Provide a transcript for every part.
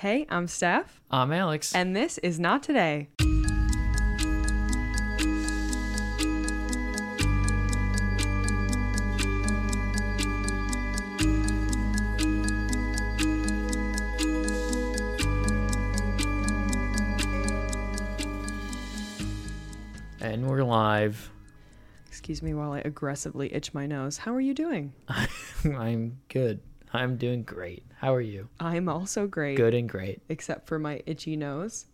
Hey, I'm Steph, I'm Alex. and this is Not Today. And we're live. Excuse me while I aggressively itch my nose. How are you doing? I'm good. I'm doing great. How are you? I'm also great, Good and great. except for my itchy nose.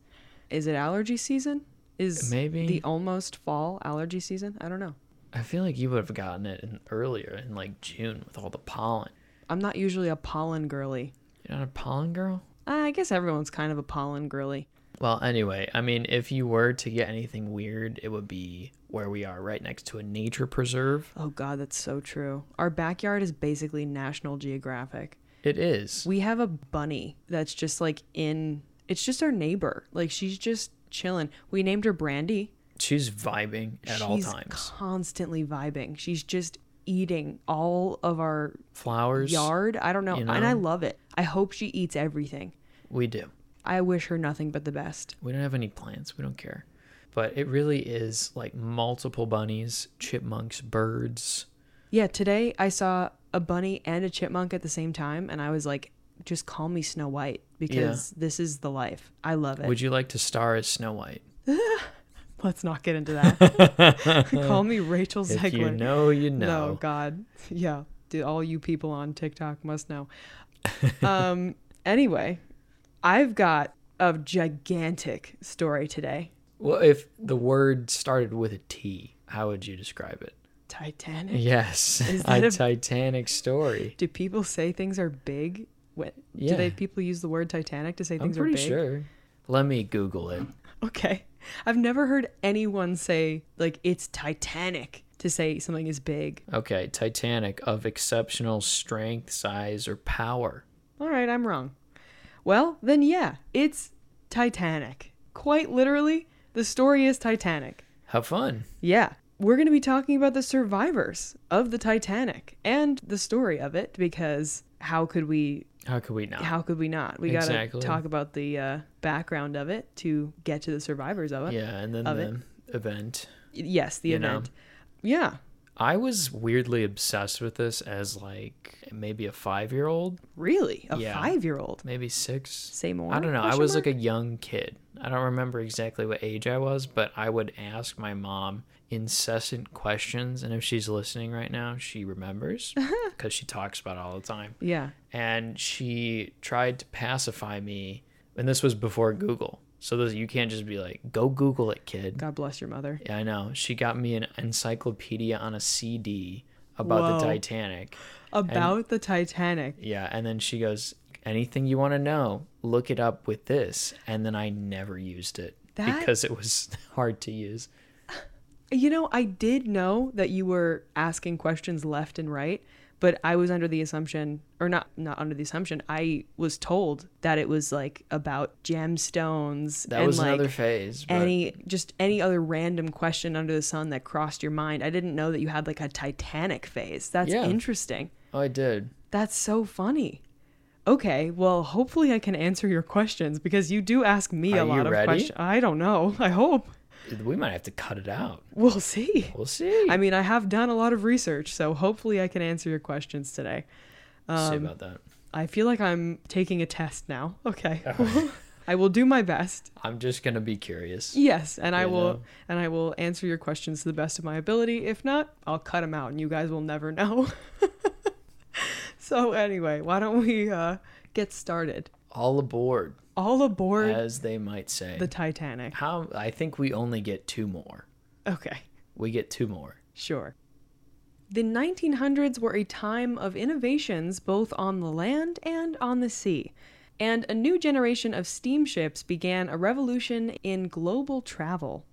Is it allergy season? Is Maybe. the almost fall allergy season? I don't know. I feel like you would have gotten it in earlier in like June with all the pollen. I'm not usually a pollen girly. You're not a pollen girl? I guess everyone's kind of a pollen girly. Well, anyway, I mean, if you were to get anything weird, it would be where we are right next to a nature preserve. Oh god, that's so true. Our backyard is basically National Geographic. It is. We have a bunny that's just like in it's just our neighbor. Like she's just chilling. We named her Brandy. She's vibing at all She's times. constantly vibing. She's just eating all of our Flowers. yard. I don't know. you And I love it. I hope she eats everything. We do. I wish her nothing but the best. We don't have any plants. We don't care. But it really is like multiple bunnies, chipmunks, birds. Yeah, today I saw a bunny and a chipmunk at the same time and I was like just call me Snow White because this is the life. I love it. Would you like to star as Snow White? Let's not get into that. call me Rachel If Zegler. you know, you know. No. God. Yeah. Do all you people on TikTok must know. um anyway, I've got a gigantic story today. Well, if the word started with a T, how would you describe it? Titanic. Yes, a, a- Titanic story. Do people say things are big? When, Yeah. Do they people use the word Titanic to say I'm things are pretty big? sure. Let me Google it. Okay. I've never heard anyone say like it's Titanic to say something is big. Okay, Titanic of exceptional strength, size, or power. All right, I'm wrong. Well, then yeah, it's Titanic. Quite literally, the story is Titanic. Have fun. Yeah. We're going to be talking about the survivors of the Titanic and the story of it because how could we How could we not? how could we not? We got to talk about the uh, background of it to get to the survivors of it. yeah, and then of the it. event. Yes, the You know. event. Yeah. I was weirdly obsessed with this as like maybe a five year old, Really? A Yeah. 5-year-old? maybe six. Say more. I don't know. I was mark? like a young kid. I don't remember exactly what age I was, but I would ask my mom incessant questions. And if she's listening right now, she remembers because she talks about it all the time. Yeah. And she tried to pacify me. And this was before Google. So this, you can't just be like, go Google it, kid. God bless your mother. Yeah, I know. She got me an encyclopedia on a CD about the Titanic. About the Titanic. Yeah, and then she goes, anything you want to know, look it up with this. And then I never used it That- because it was hard to use. You know, I did know that you were asking questions left and right, but I was under the assumption or not not under the assumption. I was told that it was like about gemstones That and was like another phase. But any just any other random question under the sun that crossed your mind. I didn't know that you had like a Titanic phase. That's Yeah. interesting. oh, I did. That's so funny. Okay, well, hopefully I can answer your questions because you do ask me Are a lot of questions. I don't know. I hope. We might have to cut it out. We'll see. We'll see. I mean, I have done a lot of research, so hopefully I can answer your questions today. We'll see um, about that. I feel like I'm taking a test now. Okay. I will do my best. I'm just gonna be curious. Yes, and I will know. and I will answer your questions to the best of my ability. If not, I'll cut them out and you guys will never know. so anyway, why don't we uh, get started? All aboard, All aboard as they might say. the Titanic. How? I think we only get two more. Okay. We get two more. Sure. The 1900s were a time of innovations both on the land and on the sea, and a new generation of steamships began a revolution in global travel.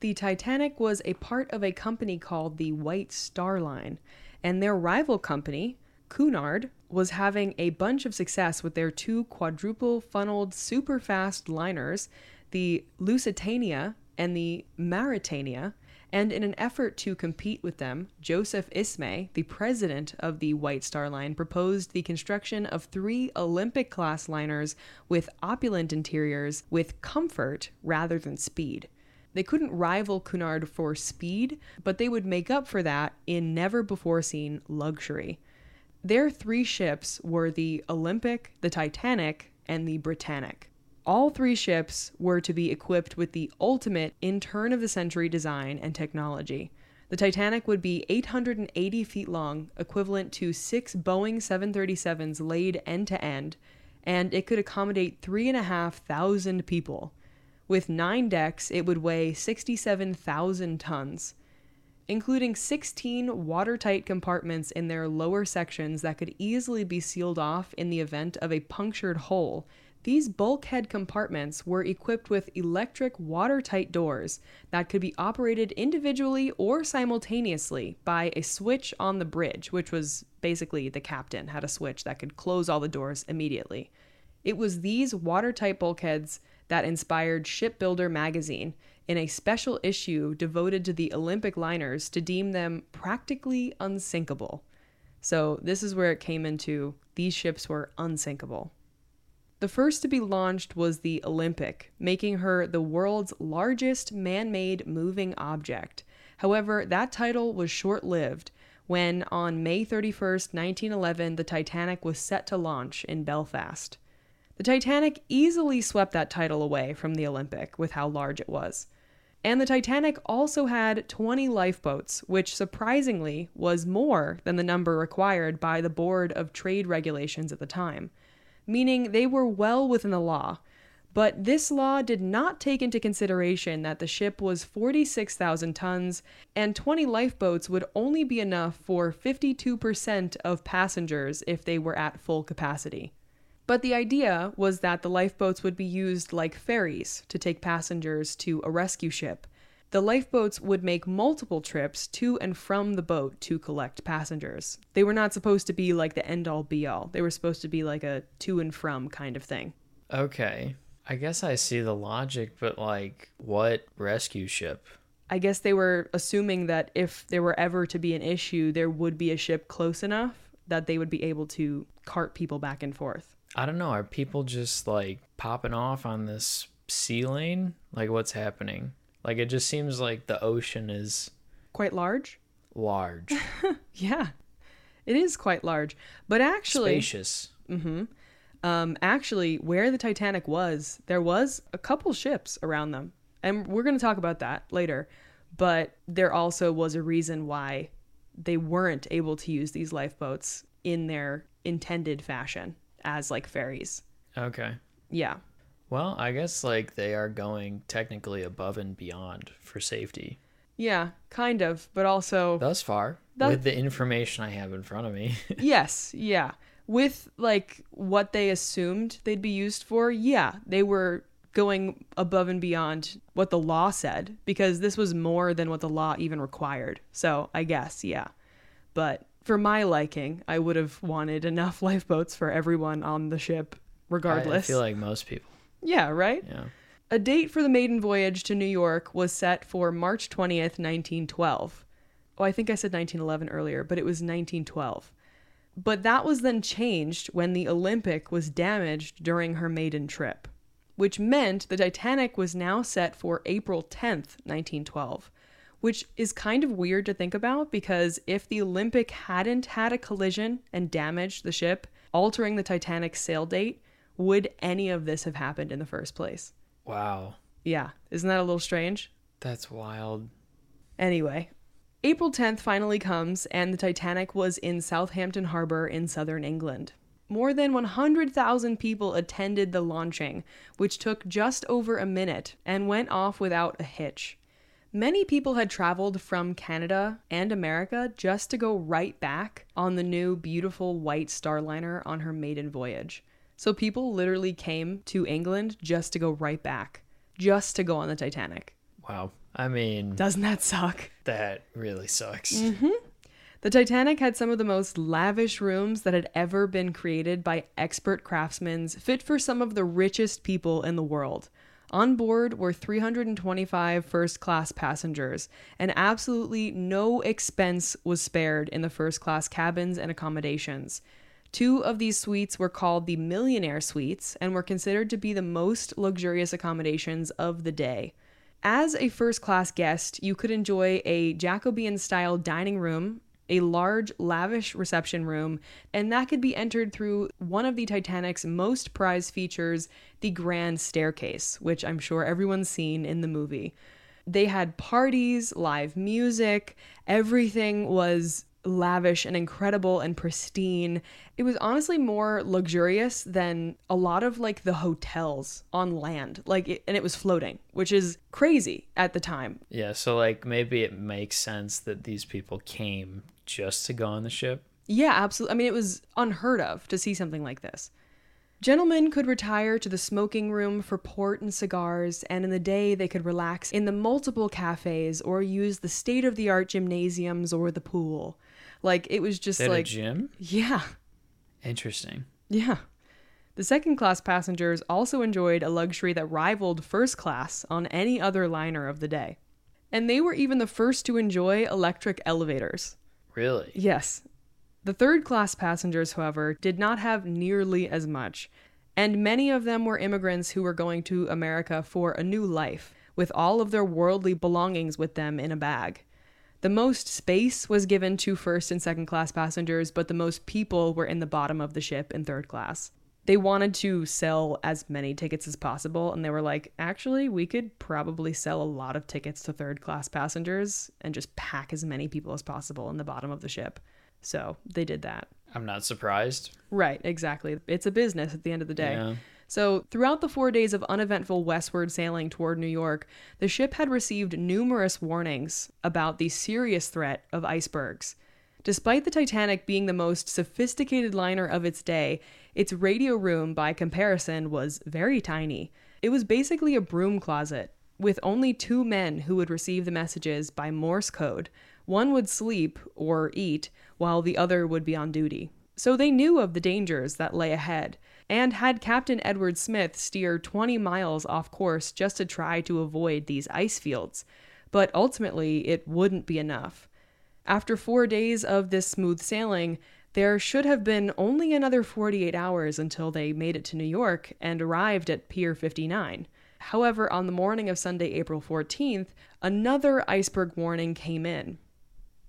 The Titanic was a part of a company called the White Star Line, and their rival company, Cunard, was having a bunch of success with their two quadruple funneled super fast liners, the Lusitania and the Mauritania, And in an effort to compete with them, Joseph Ismay, the president of the White Star Line, proposed the construction of three Olympic class liners with opulent interiors with comfort rather than speed. They couldn't rival Cunard for speed, but they would make up for that in never before seen luxury. Their three ships were the Olympic, the Titanic, and the Britannic. All three ships were to be equipped with the ultimate in turn of the century design and technology. The Titanic would be 880 feet long, equivalent to six Boeing 737s laid end to end, and it could accommodate 3,500 people. With nine decks, it would weigh 67,000 tons, including 16 watertight compartments in their lower sections that could easily be sealed off in the event of a punctured hole these bulkhead compartments were equipped with electric watertight doors that could be operated individually or simultaneously by a switch on the bridge, which was basically the captain had a switch that could close all the doors immediately. It was these watertight bulkheads that inspired Shipbuilder magazine in a special issue devoted to the Olympic liners to deem them practically unsinkable. So, this is where it came into these ships were unsinkable. The first to be launched was the Olympic, making her the world's largest man made moving object. However, that title was short lived when, on May 31, 1911, the Titanic was set to launch in Belfast. The Titanic easily swept that title away from the Olympic with how large it was. And the Titanic also had 20 lifeboats, which surprisingly was more than the number required by the Board of Trade Regulations at the time meaning they were well within the law. But this law did not take into consideration that the ship was 46,000 tons and 20 lifeboats would only be enough for 52% of passengers if they were at full capacity. But the idea was that the lifeboats would be used like ferries to take passengers to a rescue ship, the lifeboats would make multiple trips to and from the boat to collect passengers. They were not supposed to be like the end all be all, they were supposed to be like a to and from kind of thing. Okay. I guess I see the logic, but like, what rescue ship? I guess they were assuming that if there were ever to be an issue, there would be a ship close enough that they would be able to cart people back and forth. I don't know. Are people just like popping off on this sea lane? Like, what's happening? Like it just seems like the ocean is quite large. Large. yeah, it is quite large, but actually spacious. Mm-hmm. Um, actually, where the Titanic was, there was a couple ships around them, and we're going to talk about that later. But there also was a reason why they weren't able to use these lifeboats in their intended fashion as like ferries. Okay. Yeah. Well, I guess like they are going technically above and beyond for safety. Yeah, kind of, but also thus far with the information I have in front of me. yes, yeah. With like what they assumed they'd be used for, yeah, they were going above and beyond what the law said because this was more than what the law even required. So, I guess, yeah. But for my liking, I would have wanted enough lifeboats for everyone on the ship regardless. I, feel like most people yeah, right? Yeah. A date for the maiden voyage to New York was set for March 20th, 1912. Oh, I think I said 1911 earlier, but it was 1912. But that was then changed when the Olympic was damaged during her maiden trip, which meant the Titanic was now set for April 10th, 1912, which is kind of weird to think about because if the Olympic hadn't had a collision and damaged the ship, altering the Titanic's sail date, would any of this have happened in the first place? Wow. Yeah. Isn't that a little strange? That's wild. Anyway, April 10th finally comes, and the Titanic was in Southampton Harbor in southern England. More than 100,000 people attended the launching, which took just over a minute and went off without a hitch. Many people had traveled from Canada and America just to go right back on the new beautiful white Starliner on her maiden voyage. So people literally came to England just to go right back, just to go on the Titanic. Wow. I mean, doesn't that suck? That really sucks. Mm-hmm. The Titanic had some of the most lavish rooms that had ever been created by expert craftsmen, fit for some of the richest people in the world. On board were 325 first class passengers, and absolutely no expense was spared in the first class cabins and accommodations. Two of these suites were called the Millionaire Suites and were considered to be the most luxurious accommodations of the day. As a first class guest, you could enjoy a Jacobean style dining room, a large, lavish reception room, and that could be entered through one of the Titanic's most prized features, the Grand Staircase, which I'm sure everyone's seen in the movie. They had parties, live music, everything was lavish and incredible and pristine. It was honestly more luxurious than a lot of like the hotels on land. Like it, and it was floating, which is crazy at the time. Yeah, so like maybe it makes sense that these people came just to go on the ship. Yeah, absolutely. I mean, it was unheard of to see something like this. Gentlemen could retire to the smoking room for port and cigars, and in the day they could relax in the multiple cafes or use the state of the art gymnasiums or the pool. Like it was just like a gym? yeah, Interesting. yeah. The second class passengers also enjoyed a luxury that rivaled first class on any other liner of the day. And they were even the first to enjoy electric elevators. Really? Yes. The third class passengers, however, did not have nearly as much, and many of them were immigrants who were going to America for a new life, with all of their worldly belongings with them in a bag. The most space was given to first and second class passengers, but the most people were in the bottom of the ship in third class. They wanted to sell as many tickets as possible, and they were like, actually, we could probably sell a lot of tickets to third class passengers and just pack as many people as possible in the bottom of the ship. So they did that. I'm not surprised. Right, exactly. It's a business at the end of the day. Yeah. So, throughout the four days of uneventful westward sailing toward New York, the ship had received numerous warnings about the serious threat of icebergs. Despite the Titanic being the most sophisticated liner of its day, its radio room, by comparison, was very tiny. It was basically a broom closet, with only two men who would receive the messages by Morse code. One would sleep or eat, while the other would be on duty. So they knew of the dangers that lay ahead, and had Captain Edward Smith steer 20 miles off course just to try to avoid these ice fields. But ultimately, it wouldn't be enough. After four days of this smooth sailing, there should have been only another 48 hours until they made it to New York and arrived at Pier 59. However, on the morning of Sunday, April 14th, another iceberg warning came in.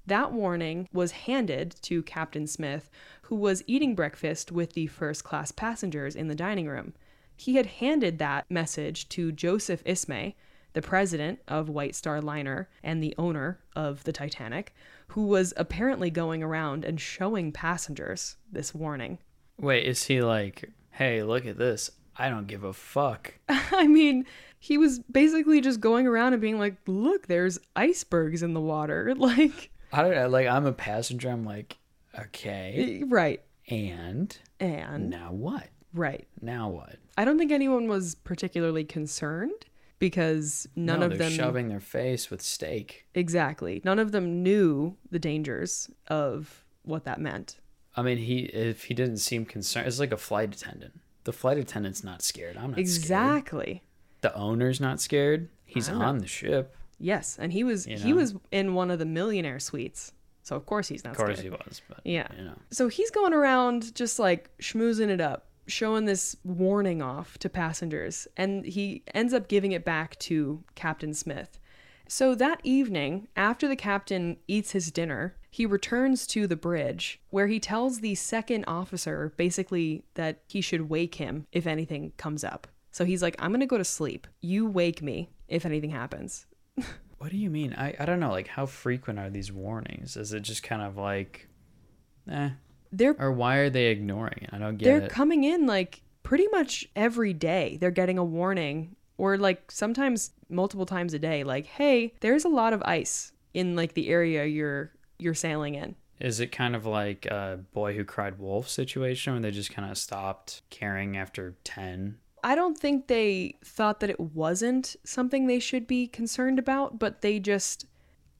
That warning was handed to Captain Smith, who was eating breakfast with the first class passengers in the dining room. He had handed that message to Joseph Ismay, the president of White Star Liner and the owner of the Titanic, who was apparently going around and showing passengers this warning. Wait, is he like, hey, look at this? I don't give a fuck. I mean, he was basically just going around and being like, look, there's icebergs in the water. Like, I don't know. Like, I'm a passenger. I'm like, okay. right. And And, now what? right. Now what? I don't think anyone was particularly concerned because none No, of them shoving their face with steak. exactly none of them knew the dangers of what that meant. I mean, he if he didn't seem concerned, it's like a flight attendant. The flight attendant's not scared. I'm not scared. exactly. The owner's not scared. He's don't know. on the ship. Yes, and he was You he was in one of the millionaire suites. So of course he's not scared. Of course scared. he was, but Yeah. you know. So he's going around just like schmoozing it up, showing this warning off to passengers, and he ends up giving it back to Captain Smith. So that evening, after the captain eats his dinner, he returns to the bridge where he tells the second officer basically that he should wake him if anything comes up. So he's like, I'm going to go to sleep. You wake me if anything happens. What do you mean? I, I don't know. Like, how frequent are these warnings? Is it just kind of like, eh? They're Or why are they ignoring it? I don't get it. they're coming in like pretty much every day they're getting a warning or like sometimes multiple times a day like hey there's a lot of ice in like the area you're you're sailing in Is it kind of like a boy who cried wolf situation where they just kind of stopped caring after 10? i don't think they thought that it wasn't something they should be concerned about but they just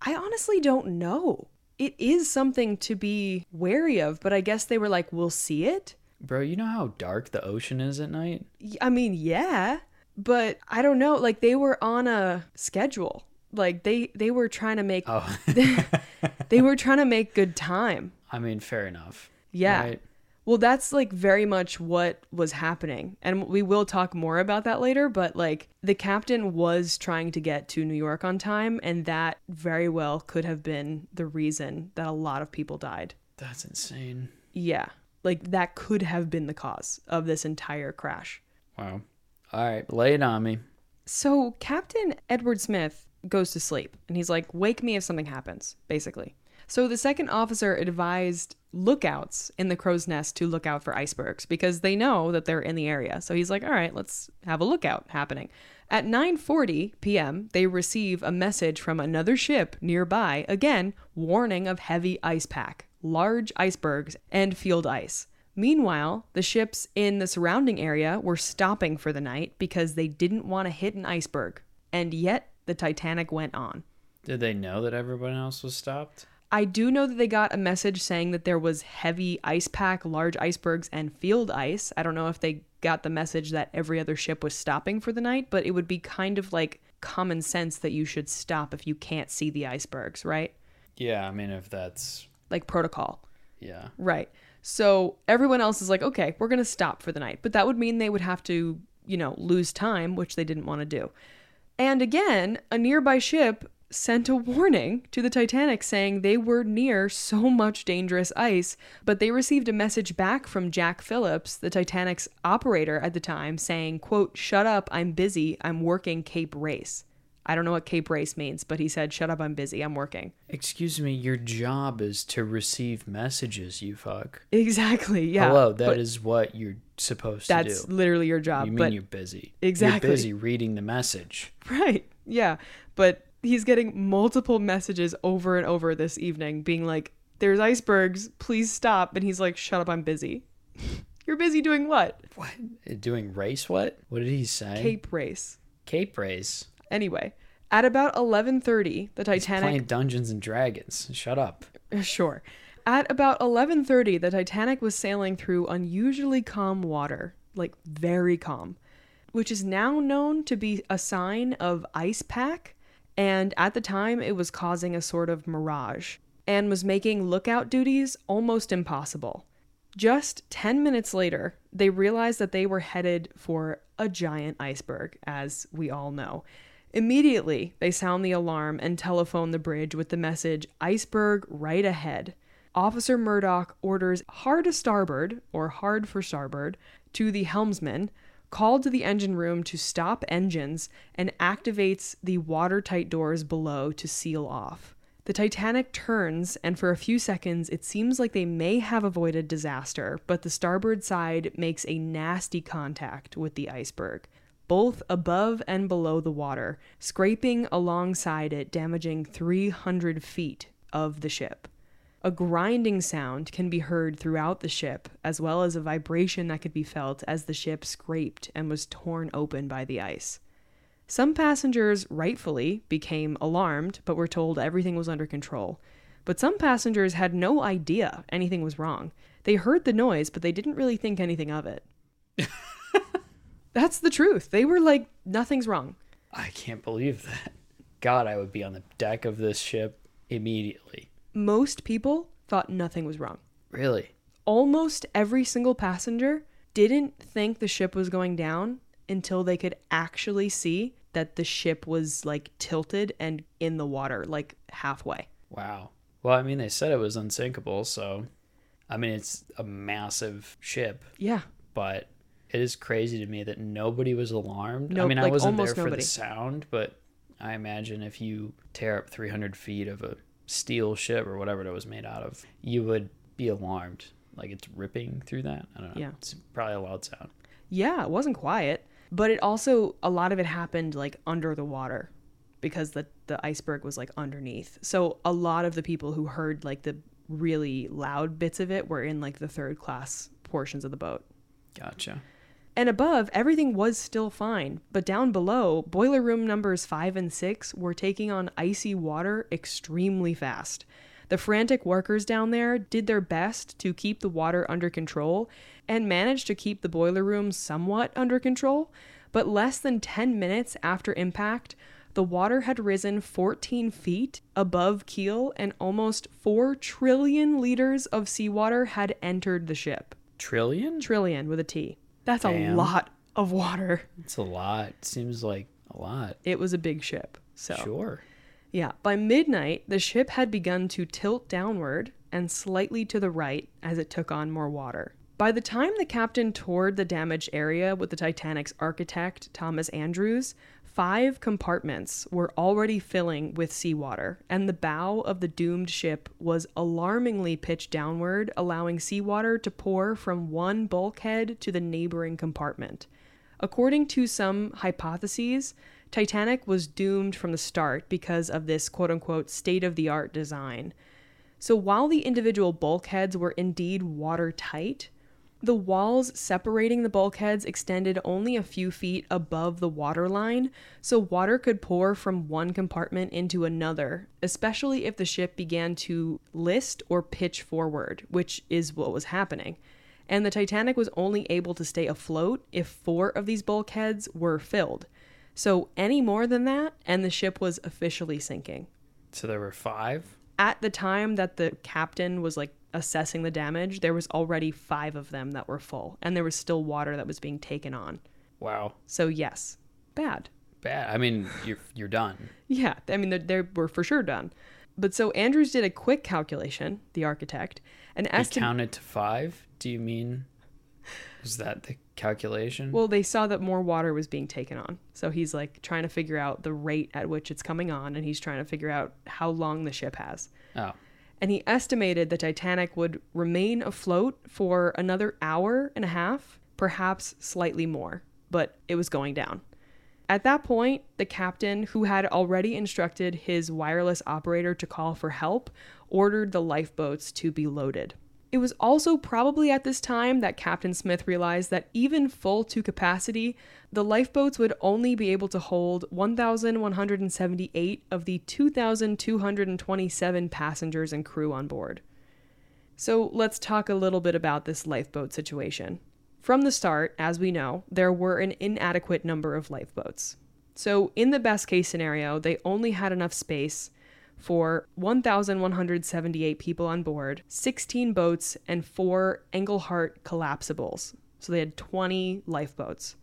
i honestly don't know it is something to be wary of but i guess they were like we'll see it Bro, you know how dark the ocean is at night? I mean yeah but I don't know, like they were on a schedule. Like they they were trying to make Oh, they were trying to make good time. I mean, fair enough. Yeah. Right? Well, that's like very much what was happening. And we will talk more about that later, but like the captain was trying to get to New York on time, and that very well could have been the reason that a lot of people died. That's insane. Yeah. Like that could have been the cause of this entire crash. Wow. All right, lay it on me. So Captain Edward Smith goes to sleep and he's like, Wake me if something happens, basically. So the second officer advised lookouts in the crow's nest to look out for icebergs because they know that they're in the area. So he's like, All right, let's have a lookout happening. At 9:40 p.m., they receive a message from another ship nearby, again warning of heavy ice pack, large icebergs, and field ice. Meanwhile, the ships in the surrounding area were stopping for the night because they didn't want to hit an iceberg. And yet, the Titanic went on. Did they know that everyone else was stopped? I do know that they got a message saying that there was heavy ice pack, large icebergs, and field ice. I don't know if they got the message that every other ship was stopping for the night, but it would be kind of like common sense that you should stop if you can't see the icebergs, right? Yeah, I mean, if that's Like protocol. yeah, Right. So everyone else is like, okay, we're going to stop for the night. But that would mean they would have to, you know, lose time, which they didn't want to do. And again, a nearby ship sent a warning to the Titanic saying they were near so much dangerous ice, but they received a message back from Jack Phillips, the Titanic's operator at the time, saying, quote, "Shut up, I'm busy. I'm working Cape Race." I don't know what Cape Race means, but he said, "Shut up, I'm busy. I'm working." Excuse me, your job is to receive messages, you fuck. Exactly. Yeah. Hello, that is what you're supposed to do. That's literally your job. You mean but you're busy. Exactly. You're busy reading the message. Right. Yeah. But he's getting multiple messages over and over this evening being like, there's icebergs. Please stop. And he's like, shut up. I'm busy. You're busy doing what? What? Doing race what? What did he say? Cape race. Cape race. Anyway, at about 11:30, the He's Titanic playing Dungeons and Dragons. Shut up. Sure. At about 11:30, the Titanic was sailing through unusually calm water, like very calm, which is now known to be a sign of ice pack, and at the time it was causing a sort of mirage and was making lookout duties almost impossible. Just 10 minutes later, they realized that they were headed for a giant iceberg, as we all know. Immediately, they sound the alarm and telephone the bridge with the message iceberg right ahead. Officer Murdoch orders hard to starboard, or hard for starboard, to the helmsman, called to the engine room to stop engines, and activates the watertight doors below to seal off. The Titanic turns, and for a few seconds, it seems like they may have avoided disaster, but the starboard side makes a nasty contact with the iceberg, both above and below the water, scraping alongside it, damaging 300 feet of the ship. A grinding sound can be heard throughout the ship, as well as a vibration that could be felt as the ship scraped and was torn open by the ice. Some passengers rightfully became alarmed, but were told everything was under control. But some passengers had no idea anything was wrong. They heard the noise, but they didn't really think anything of it. That's the truth. They were like, nothing's wrong. I can't believe that. God, I would be on the deck of this ship immediately. Most people thought nothing was wrong. Really? Almost every single passenger didn't think the ship was going down until they could actually see that the ship was like tilted and in the water, like halfway. Wow. Well, I mean, they said it was unsinkable, so I mean, it's a massive ship, Yeah. but it is crazy to me that nobody was alarmed. I Nope, mean, I wasn't there for nobody. the sound, but I imagine if you tear up 300 feet of a steel ship or whatever it was made out of, you would be alarmed. Like it's ripping through that. I don't know. Yeah. It's probably a loud sound. Yeah, it wasn't quiet, but it also a lot of it happened like under the water because the the iceberg was like underneath. So a lot of the people who heard like the really loud bits of it were in like the third class portions of the boat. Gotcha. And above, everything was still fine, but down below, boiler room numbers 5 and 6 were taking on icy water extremely fast. The frantic workers down there did their best to keep the water under control and managed to keep the boiler room somewhat under control, But less than 10 minutes after impact, the water had risen 14 feet above keel and almost 4 trillion liters of seawater had entered the ship. Trillion? Trillion with a T. That's a lot of water. It's a lot. Seems like a lot. It was a big ship. So, Sure. yeah, by midnight, the ship had begun to tilt downward and slightly to the right as it took on more water. By the time the captain toured the damaged area with the Titanic's architect, Thomas Andrews, five compartments were already filling with seawater, and the bow of the doomed ship was alarmingly pitched downward, allowing seawater to pour from one bulkhead to the neighboring compartment. According to some hypotheses, Titanic was doomed from the start because of this quote unquote state of the art design. So while the individual bulkheads were indeed watertight, the walls separating the bulkheads extended only a few feet above the waterline, so water could pour from one compartment into another, especially if the ship began to list or pitch forward, which is what was happening. And the Titanic was only able to stay afloat if four of these bulkheads were filled. So any more than that, and the ship was officially sinking So there were five? at the time that the captain was like assessing the damage, there was already five of them that were full, and there was still water that was being taken on. Wow. So yes, bad. Bad. I mean, you're you're done. Yeah, I mean they they were for sure done. But so Andrews did a quick calculation, the architect, and estimated. counted to five? Do you mean is that the calculation? Well, they saw that more water was being taken on. So he's like trying to figure out the rate at which it's coming on, and he's trying to figure out how long the ship has. oh. And he estimated the Titanic would remain afloat for another hour and a half, perhaps slightly more, but it was going down. At that point, the captain, who had already instructed his wireless operator to call for help, ordered the lifeboats to be loaded. It was also probably at this time that Captain Smith realized that even full to capacity, the lifeboats would only be able to hold 1,178 of the 2,227 passengers and crew on board. So let's talk a little bit about this lifeboat situation. From the start, as we know, there were an inadequate number of lifeboats. So, in the best case scenario, they only had enough space for 1,178 people on board, 16 boats, and four Engelhardt collapsibles. So they had 20 lifeboats.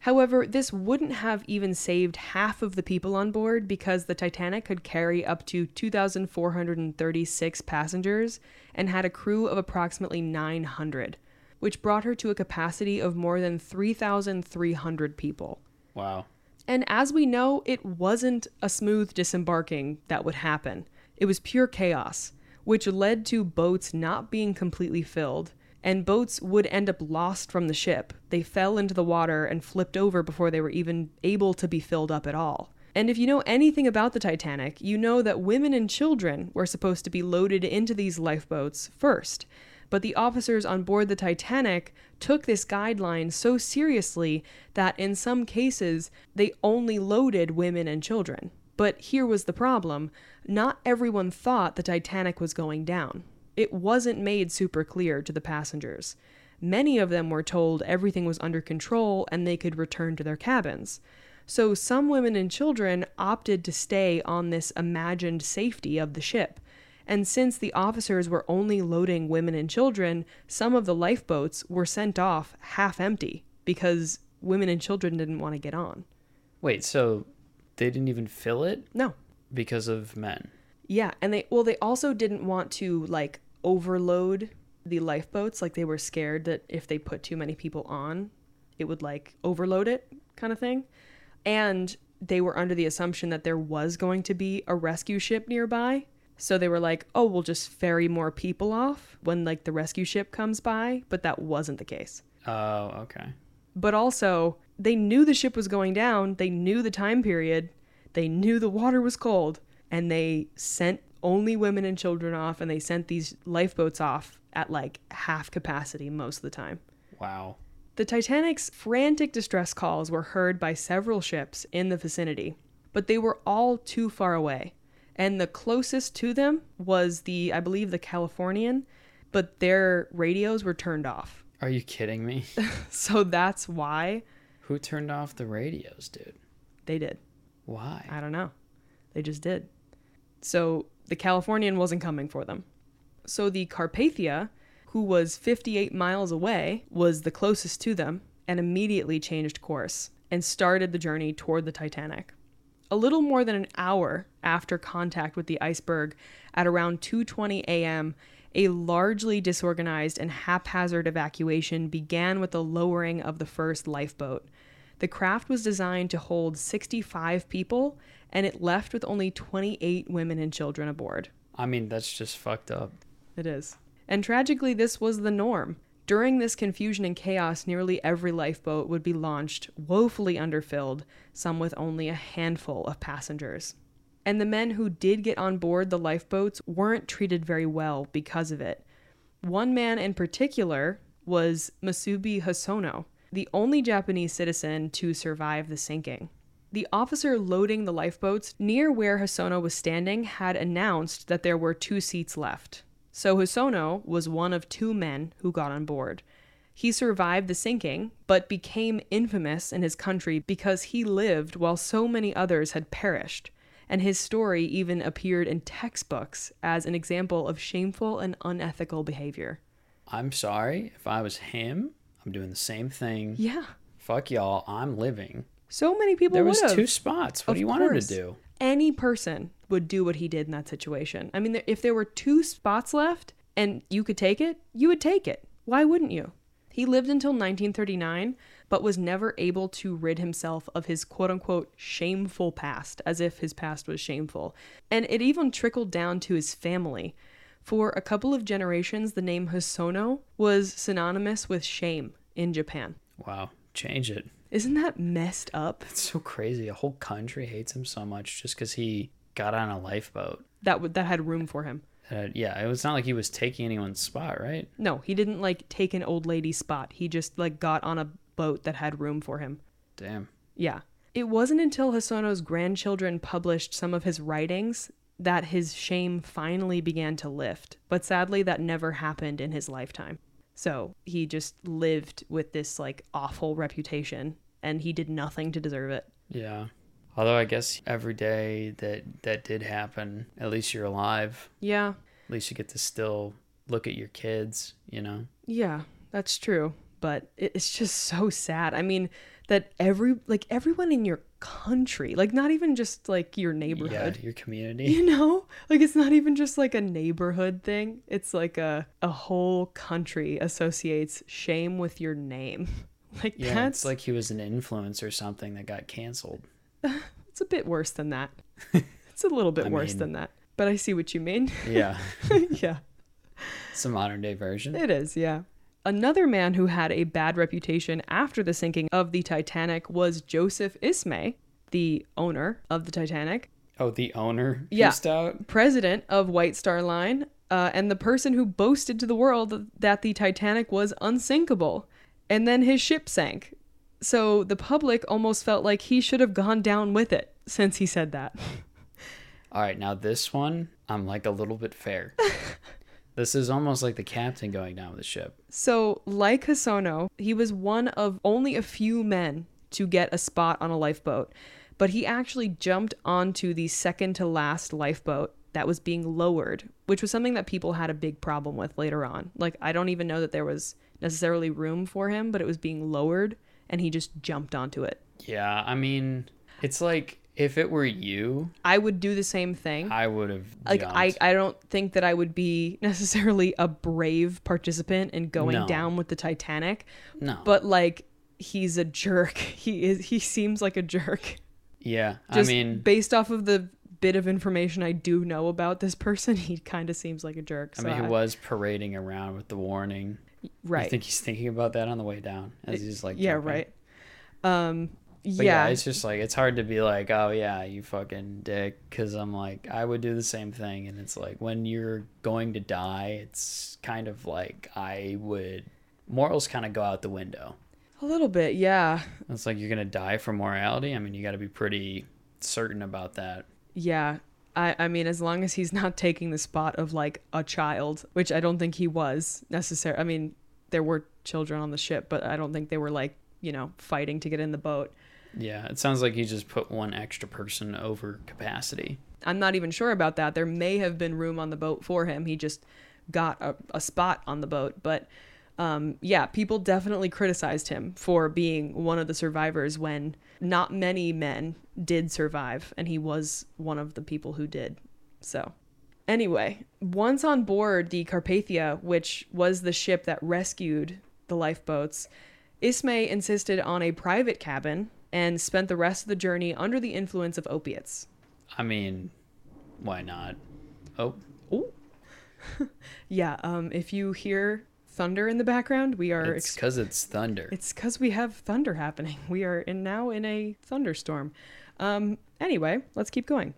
However, this wouldn't have even saved half of the people on board because the Titanic could carry up to 2,436 passengers and had a crew of approximately 900, which brought her to a capacity of more than 3,300 people. Wow. And as we know, it wasn't a smooth disembarking that would happen. It was pure chaos, which led to boats not being completely filled, and boats would end up lost from the ship. They fell into the water and flipped over before they were even able to be filled up at all. And if you know anything about the Titanic, you know that women and children were supposed to be loaded into these lifeboats first. But the officers on board the Titanic took this guideline so seriously that in some cases they only loaded women and children. But here was the problem not everyone thought the Titanic was going down. It wasn't made super clear to the passengers. Many of them were told everything was under control and they could return to their cabins. So some women and children opted to stay on this imagined safety of the ship. And since the officers were only loading women and children, some of the lifeboats were sent off half empty because women and children didn't want to get on. Wait, so they didn't even fill it No. because of men? Yeah, and they well they also didn't want to like overload the lifeboats like they were scared that if they put too many people on, it would like overload it kind of thing. And they were under the assumption that there was going to be a rescue ship nearby. So they were like, "Oh, we'll just ferry more people off when like the rescue ship comes by," but that wasn't the case. Oh, okay. But also, they knew the ship was going down, they knew the time period, they knew the water was cold, and they sent only women and children off and they sent these lifeboats off at like half capacity most of the time. Wow. The Titanic's frantic distress calls were heard by several ships in the vicinity, but they were all too far away. And the closest to them was the, I believe, the Californian, but their radios were turned off. Are you kidding me? So that's why Who turned off the radios, dude? They did. Why? I don't know. They just did. So the Californian wasn't coming for them. So the Carpathia, who was 58 miles away, was the closest to them and immediately changed course and started the journey toward the Titanic. A little more than an hour after contact with the iceberg at around 2:20 a.m., a largely disorganized and haphazard evacuation began with the lowering of the first lifeboat. The craft was designed to hold 65 people and it left with only 28 women and children aboard. I mean, that's just fucked up. It is. And tragically, this was the norm. During this confusion and chaos, nearly every lifeboat would be launched, woefully underfilled, some with only a handful of passengers. And the men who did get on board the lifeboats weren't treated very well because of it. One man in particular was Masubi Hosono, the only Japanese citizen to survive the sinking. The officer loading the lifeboats near where Hosono was standing had announced that there were two seats left. So Hosono was one of two men who got on board. He survived the sinking, but became infamous in his country because he lived while so many others had perished, and his story even appeared in textbooks as an example of shameful and unethical behavior. I'm sorry. If I was him, I'm doing the same thing. Yeah. Fuck y'all. I'm living. So many people There was have. two spots. What Of do you want him course. to do? Any person would do what he did in that situation. I mean, if there were two spots left and you could take it, you would take it. Why wouldn't you? He lived until 1939, but was never able to rid himself of his quote unquote shameful past, as if his past was shameful. And it even trickled down to his family. For a couple of generations, the name Hosono was synonymous with shame in Japan. Wow. Change it. Isn't that messed up? It's so crazy. A whole country hates him so much just because he got on a lifeboat. That would that had room for him. Uh, yeah, it was not like he was taking anyone's spot, right? No, he didn't like take an old lady's spot. He just like got on a boat that had room for him. Damn. Yeah. It wasn't until Hosono's grandchildren published some of his writings that his shame finally began to lift. But sadly, that never happened in his lifetime. So he just lived with this like awful reputation and he did nothing to deserve it. Yeah. Although I guess every day that that did happen, at least you're alive. Yeah. At least you get to still look at your kids, you know? Yeah, that's true. But it's just so sad. I mean, that every like everyone in your country, like not even just like your neighborhood. Yeah, your community. You know? Like it's not even just like a neighborhood thing. It's like a a whole country associates shame with your name. Like Yeah, that's it's like he was an influencer or something that got canceled. it's a bit worse than that. It's a little bit worse mean- than that. But I see what you mean. Yeah, yeah. it's a modern day version. It is, yeah. Another man who had a bad reputation after the sinking of the Titanic was Joseph Ismay, the owner of the Titanic, Oh, the owner Yeah. out. president of White Star Line, uh, and the person who boasted to the world that the Titanic was unsinkable. And then his ship sank. So the public almost felt like he should have gone down with it since he said that. All right, now this one, I'm like a little bit fair. this is almost like the captain going down with the ship. So, like Hosono, he was one of only a few men to get a spot on a lifeboat, but he actually jumped onto the second to last lifeboat that was being lowered, which was something that people had a big problem with later on. Like, I don't even know that there was necessarily room for him, but it was being lowered, and he just jumped onto it. Yeah, I mean, it's like if it were you, I would do the same thing. I would have like jumped. I, I don't think that I would be necessarily a brave participant in going No. down with the Titanic. no, but like he's a jerk. He is he seems like a jerk. yeah, Just I mean, based off of the bit of information I do know about this person, he kind of seems like a jerk. I So mean, he was parading around with the warning. Right. I think he's thinking about that on the way down as he's like, yeah, jumping. right. Um But yeah. yeah. it's just like it's hard to be like, oh yeah, you fucking dick, because I'm like, I would do the same thing, and it's like when you're going to die, it's kind of like I would morals kind of go out the window. a little bit, yeah. It's like you're gonna die for morality. I mean, you got to be pretty certain about that. Yeah. I, I mean, as long as he's not taking the spot of like a child, which I don't think he was necessary. I mean, there were children on the ship, but I don't think they were like, you know, fighting to get in the boat. Yeah, it sounds like he just put one extra person over capacity. I'm not even sure about that. There may have been room on the boat for him. He just got a, a spot on the boat. But um, yeah, people definitely criticized him for being one of the survivors when not many men did survive, and he was one of the people who did. So, anyway, once on board the Carpathia, which was the ship that rescued the lifeboats, Ismay insisted on a private cabin and spent the rest of the journey under the influence of opiates. I mean, why not? Oh, Oh. yeah, um, if you hear thunder in the background, we are. it's ex- because it's thunder. it's because we have thunder happening. We are in now in a thunderstorm. Um, anyway, let's keep going.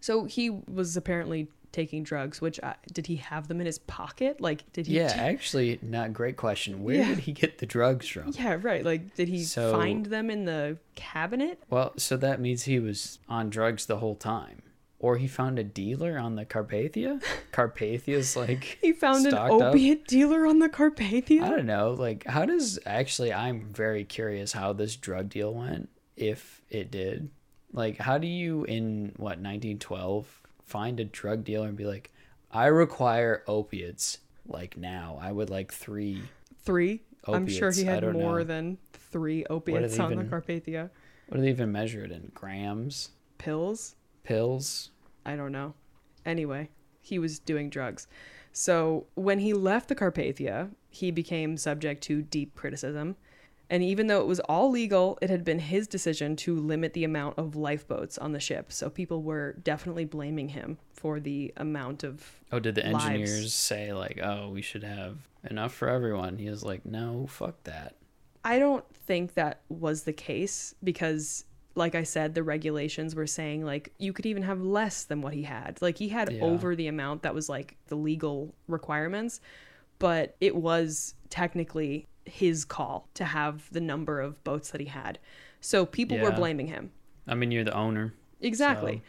So he was apparently taking drugs. Which uh, did he have them in his pocket? Like, did he? yeah, actually, not great question. Where Yeah. did he get the drugs from? Yeah, right. Like, did he So- find them in the cabinet? Well, so that means he was on drugs the whole time. Or he found a dealer on the Carpathia? Carpathia's like He found an stocked up? opiate dealer on the Carpathia. I don't know. Like, how does actually? I'm very curious how this drug deal went, if it did. Like, how do you in what 1912 find a drug dealer and be like, I require opiates like now. I would like three. Three. I'm sure he had more know. than three opiates on the Carpathia. What do they even measure it in? Grams, Pills. pills. I don't know. Anyway, he was doing drugs. So when he left the Carpathia, he became subject to deep criticism. And even though it was all legal, it had been his decision to limit the amount of lifeboats on the ship. So people were definitely blaming him for the amount of. Oh, did the Lives. engineers say like, "Oh, we should have enough for everyone"? He was like, "No, fuck that." I don't think that was the case because, like I said, the regulations were saying like you could even have less than what he had. Like he had Yeah. over the amount that was like the legal requirements, but it was technically his call to have the number of boats that he had. So people were blaming him. I mean, you're the owner. Exactly. So-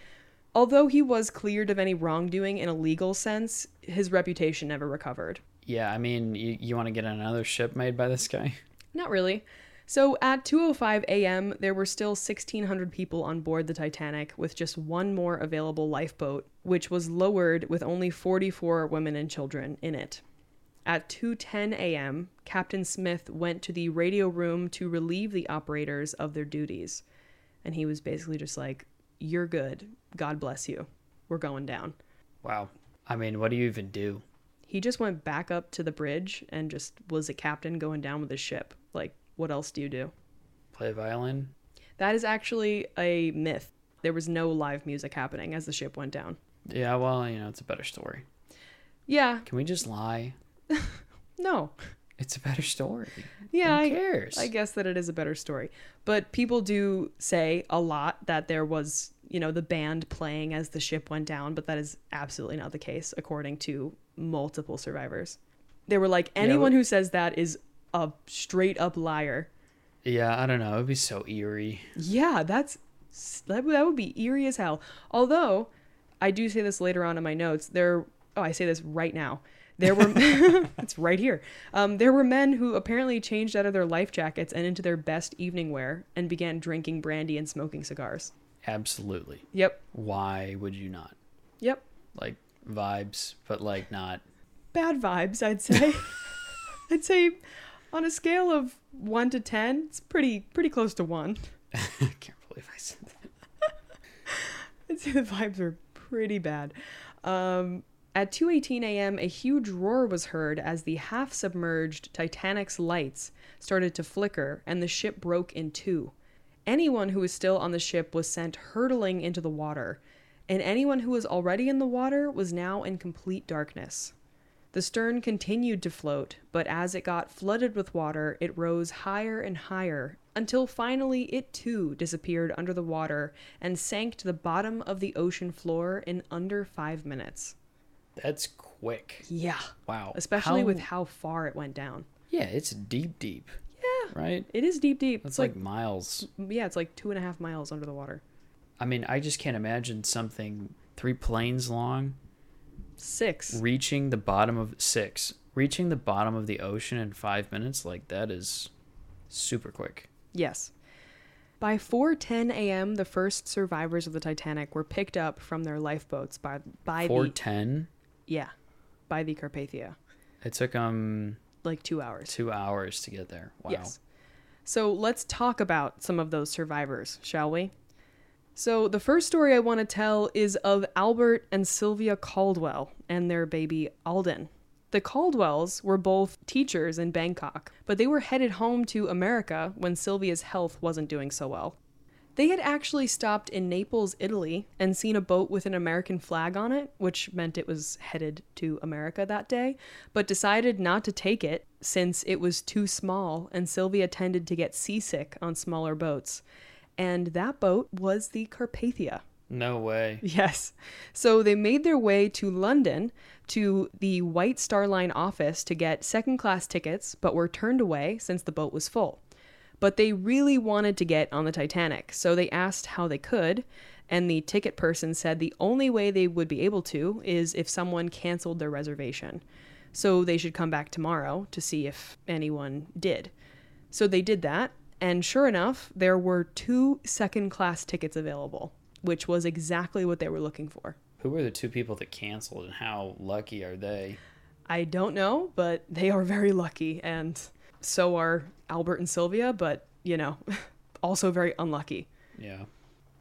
Although he was cleared of any wrongdoing in a legal sense, his reputation never recovered. Yeah, I mean, you, you want to get another ship made by this guy? Not really. So at 2:05 a.m., there were still 1600 people on board the Titanic with just one more available lifeboat, which was lowered with only 44 women and children in it. At 2:10 a.m., Captain Smith went to the radio room to relieve the operators of their duties. And he was basically just like, "You're good. God bless you. We're going down." Wow. I mean, what do you even do? He just went back up to the bridge and just was a captain going down with his ship. Like, what else do you do? Play violin? That is actually a myth. There was no live music happening as the ship went down. Yeah, well, you know, it's a better story. Yeah, Can we just lie? no. It's a better story. Yeah, Who I, cares? I guess that it is a better story. But people do say a lot that there was, you know, the band playing as the ship went down, but that is absolutely not the case, according to multiple survivors. They were like, anyone who says that is a straight up liar. yeah, I don't know. It'd be so eerie. Yeah, that's that would, that would be eerie as hell. Although, I do say this later on in my notes. There, oh, I say this right now. There were, it's right here. Um, there were men who apparently changed out of their life jackets and into their best evening wear and began drinking brandy and smoking cigars. Absolutely. Yep, Why would you not? yep. Like vibes, but like not. Bad vibes, I'd say. I'd say, on a scale of one to ten, it's pretty pretty close to one. I can't believe I said that. I'd say the vibes are pretty bad. Um, at 2:18 a.m., a huge roar was heard as the half-submerged Titanic's lights started to flicker and the ship broke in two. Anyone who was still on the ship was sent hurtling into the water, and anyone who was already in the water was now in complete darkness. The stern continued to float, but as it got flooded with water, it rose higher and higher until finally it too disappeared under the water and sank to the bottom of the ocean floor in under five minutes. That's quick. Yeah. Wow. Especially How- with how far it went down. Yeah, it's deep, deep. Yeah. Right? It is deep, deep. That's It's like, like, miles. yeah, it's like two and a half miles under the water. I mean, I just can't imagine something three planes long Six. reaching the bottom of six, reaching the bottom of the ocean in five minutes. Like that is super quick. Yes. By 4:10 a.m., the first survivors of the Titanic were picked up from their lifeboats by by Four the ten. Yeah, by the Carpathia. It took them Like 2 hours. two hours to get there. Wow. Yes. So let's talk about some of those survivors, shall we? So the first story I want to tell is of Albert and Sylvia Caldwell and their baby Alden. The Caldwells were both teachers in Bangkok, but they were headed home to America when Sylvia's health wasn't doing so well. They had actually stopped in Naples, Italy, and seen a boat with an American flag on it, which meant it was headed to America that day, but decided not to take it since it was too small and Sylvia tended to get seasick on smaller boats. And that boat was the Carpathia. No way. Yes. So they made their way to London to the White Star Line office to get second class tickets, but were turned away since the boat was full. But they really wanted to get on the Titanic, so they asked how they could, and the ticket person said the only way they would be able to is if someone canceled their reservation. So they should come back tomorrow to see if anyone did. So they did that, and sure enough, there were two second class tickets available, which was exactly what they were looking for. Who were the two people that canceled, and how lucky are they? I don't know, but they are very lucky, and so are Albert and Sylvia, but, you know, also very unlucky. Yeah.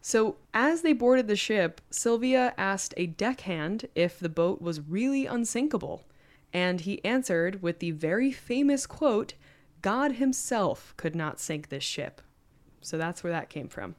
So, as they boarded the ship, Sylvia asked a deckhand if the boat was really unsinkable, and he answered with the very famous quote God himself could not sink this ship. So, that's where that came from.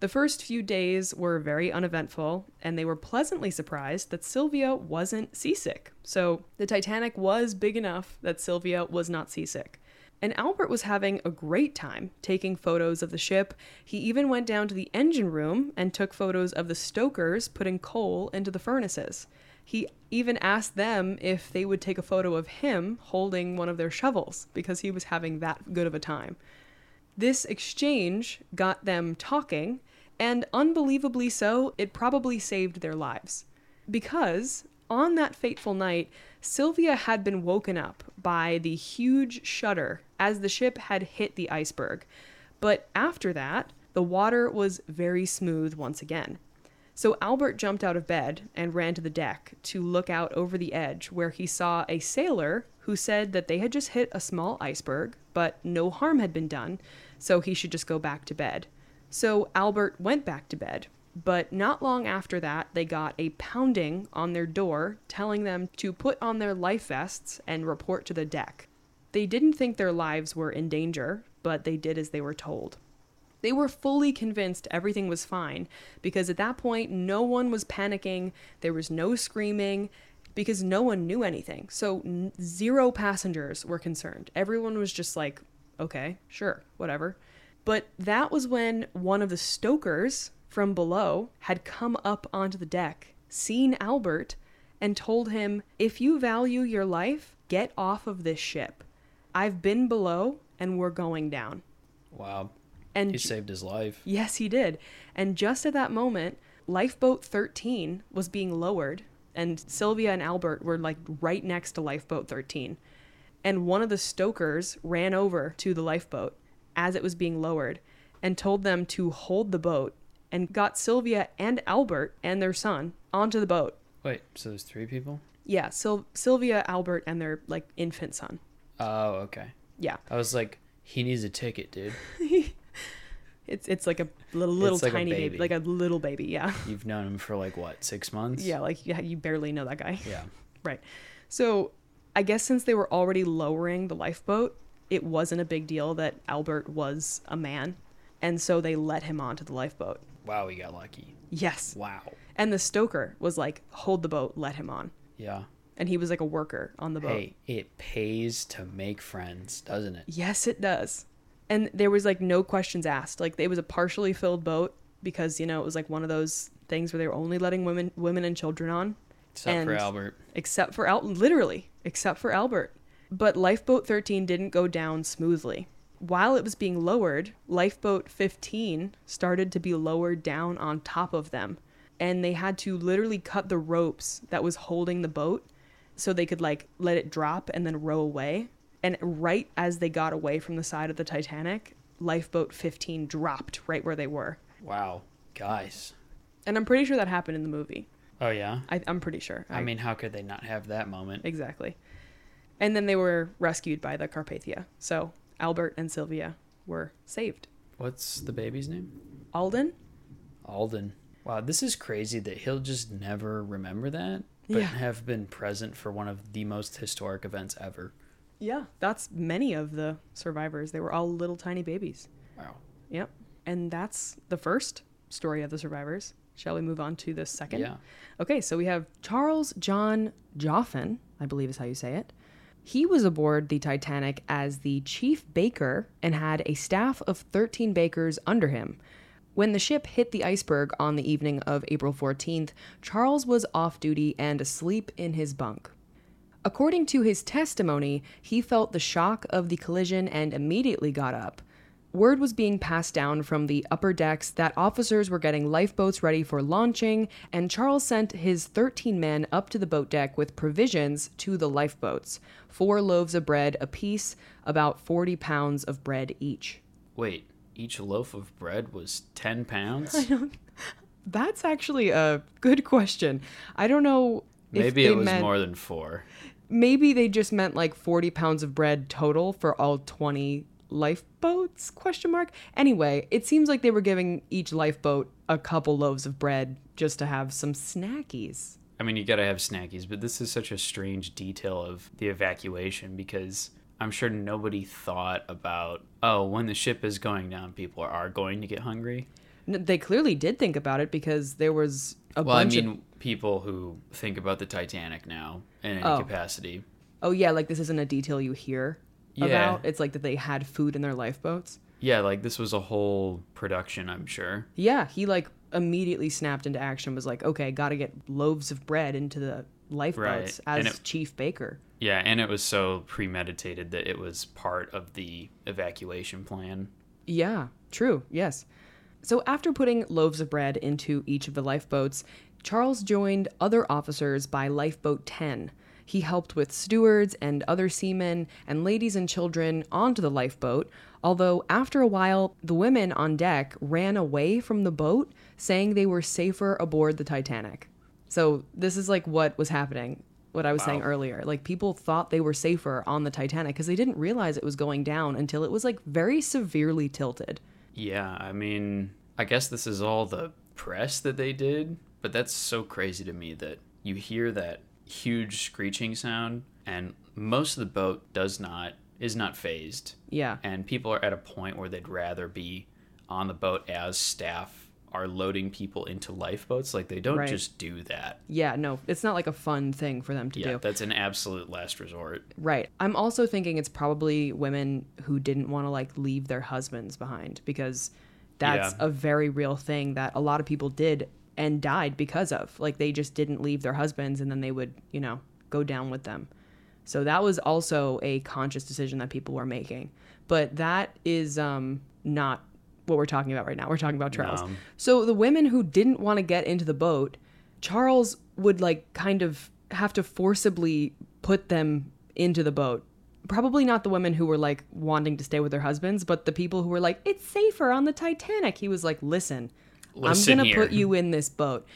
The first few days were very uneventful, and they were pleasantly surprised that Sylvia wasn't seasick. So, the Titanic was big enough that Sylvia was not seasick. And Albert was having a great time taking photos of the ship. He even went down to the engine room and took photos of the stokers putting coal into the furnaces. He even asked them if they would take a photo of him holding one of their shovels because he was having that good of a time. This exchange got them talking, and unbelievably so, it probably saved their lives. Because on that fateful night, Sylvia had been woken up by the huge shudder as the ship had hit the iceberg. But after that, the water was very smooth once again. So Albert jumped out of bed and ran to the deck to look out over the edge, where he saw a sailor who said that they had just hit a small iceberg, but no harm had been done, so he should just go back to bed. So Albert went back to bed, but not long after that, they got a pounding on their door telling them to put on their life vests and report to the deck. They didn't think their lives were in danger, but they did as they were told. They were fully convinced everything was fine because at that point, no one was panicking, there was no screaming, because no one knew anything. So, n- zero passengers were concerned. Everyone was just like, okay, sure, whatever. But that was when one of the stokers from below had come up onto the deck, seen Albert, and told him, If you value your life, get off of this ship. I've been below and we're going down. Wow. And He saved his life. Yes, he did. And just at that moment, lifeboat 13 was being lowered, and Sylvia and Albert were like right next to lifeboat 13. And one of the stokers ran over to the lifeboat as it was being lowered and told them to hold the boat and got Sylvia and Albert and their son onto the boat. Wait, so there's three people? Yeah, Syl- Sylvia, Albert, and their like infant son. Oh, okay. Yeah, I was like, he needs a ticket, dude. it's it's like a little little like a tiny baby. baby. like a little baby. Yeah, You've known him for like what, six months? yeah, like yeah, you barely know that guy. Yeah. Right. So I guess since they were already lowering the lifeboat, it wasn't a big deal that Albert was a man. And so they let him onto the lifeboat. Wow, he got lucky. Yes. Wow. And the stoker was like, hold the boat, let him on. Yeah. And he was like a worker on the boat. Hey, it pays to make friends, doesn't it? Yes, it does. And there was like no questions asked. Like it was a partially filled boat because, you know, it was like one of those things where they were only letting women women and children on. Except for Albert. except for Al- literally except for Albert. But lifeboat 13 didn't go down smoothly. While it was being lowered, lifeboat 15 started to be lowered down on top of them, and they had to literally cut the ropes that was holding the boat so they could like let it drop and then row away. And right as they got away from the side of the Titanic, lifeboat 15 dropped right where they were. Wow, guys. And I'm pretty sure that happened in the movie. Oh yeah. I, I'm pretty sure. I mean, how could they not have that moment? exactly. And then they were rescued by the Carpathia. So Albert and Sylvia were saved. What's the baby's name? Alden? Alden. Wow, this is crazy that he'll just never remember that, but Yeah. have been present for one of the most historic events ever. Yeah, that's many of the survivors. They were all little tiny babies. Wow. Yep. And that's the first story of the survivors. Shall we move on to the second? Yeah. Okay, so we have Charles John Joughin, I believe is how you say it. He was aboard the Titanic as the chief baker and had a staff of 13 bakers under him. When the ship hit the iceberg on the evening of April 14th, Charles was off duty and asleep in his bunk. According to his testimony, he felt the shock of the collision and immediately got up. Word was being passed down from the upper decks that officers were getting lifeboats ready for launching, and Charles sent his 13 men up to the boat deck with provisions to the lifeboats four loaves of bread apiece, about 40 pounds of bread each. Wait, each loaf of bread was 10 pounds? That's actually a good question. I don't know. Maybe it was meant- more than four. maybe they just meant like 40 pounds of bread total for all 20 lifeboats question mark anyway it seems like they were giving each lifeboat a couple loaves of bread just to have some snackies I mean, you gotta have snackies, but this is such a strange detail of the evacuation because I'm sure nobody thought about, oh, when the ship is going down, people are going to get hungry. N- they clearly did think about it because there was a Well, I bunch mean, of people who think about the Titanic now in any Oh. capacity. oh yeah like this isn't a detail you hear Yeah. about it's like that they had food in their lifeboats Yeah, like this was a whole production, I'm sure. yeah he like immediately snapped into action was like okay gotta get loaves of bread into the lifeboats Right. as it- chief baker Yeah, and it was so premeditated that it was part of the evacuation plan. Yeah, true, yes. So after putting loaves of bread into each of the lifeboats, Charles joined other officers by Lifeboat 10. He helped with stewards and other seamen and ladies and children onto the lifeboat, although after a while, the women on deck ran away from the boat, saying they were safer aboard the Titanic. So this is like what was happening, what I was saying earlier. Like people thought they were safer on the Titanic because they didn't realize it was going down until it was like very severely tilted. Yeah, I mean, I guess this is all the press that they did, but that's so crazy to me that you hear that huge screeching sound and most of the boat does not is not phased Yeah. and people are at a point where they'd rather be on the boat as staff are loading people into lifeboats like they don't Right. just do that. Yeah, no, it's not like a fun thing for them to Yeah, do. that's an absolute last resort. Right. I'm also thinking it's probably women who didn't want to like leave their husbands behind because that's Yeah. a very real thing that a lot of people did and died because of. Like they just didn't leave their husbands and then they would, you know, go down with them. So that was also a conscious decision that people were making. But that is um not what we're talking about right now. We're talking about Charles. No. So the women who didn't want to get into the boat, Charles would like kind of have to forcibly put them into the boat. Probably not the women who were like wanting to stay with their husbands, but the people who were like, it's safer on the Titanic. He was like, listen, Listen I'm going to here." put you in this boat.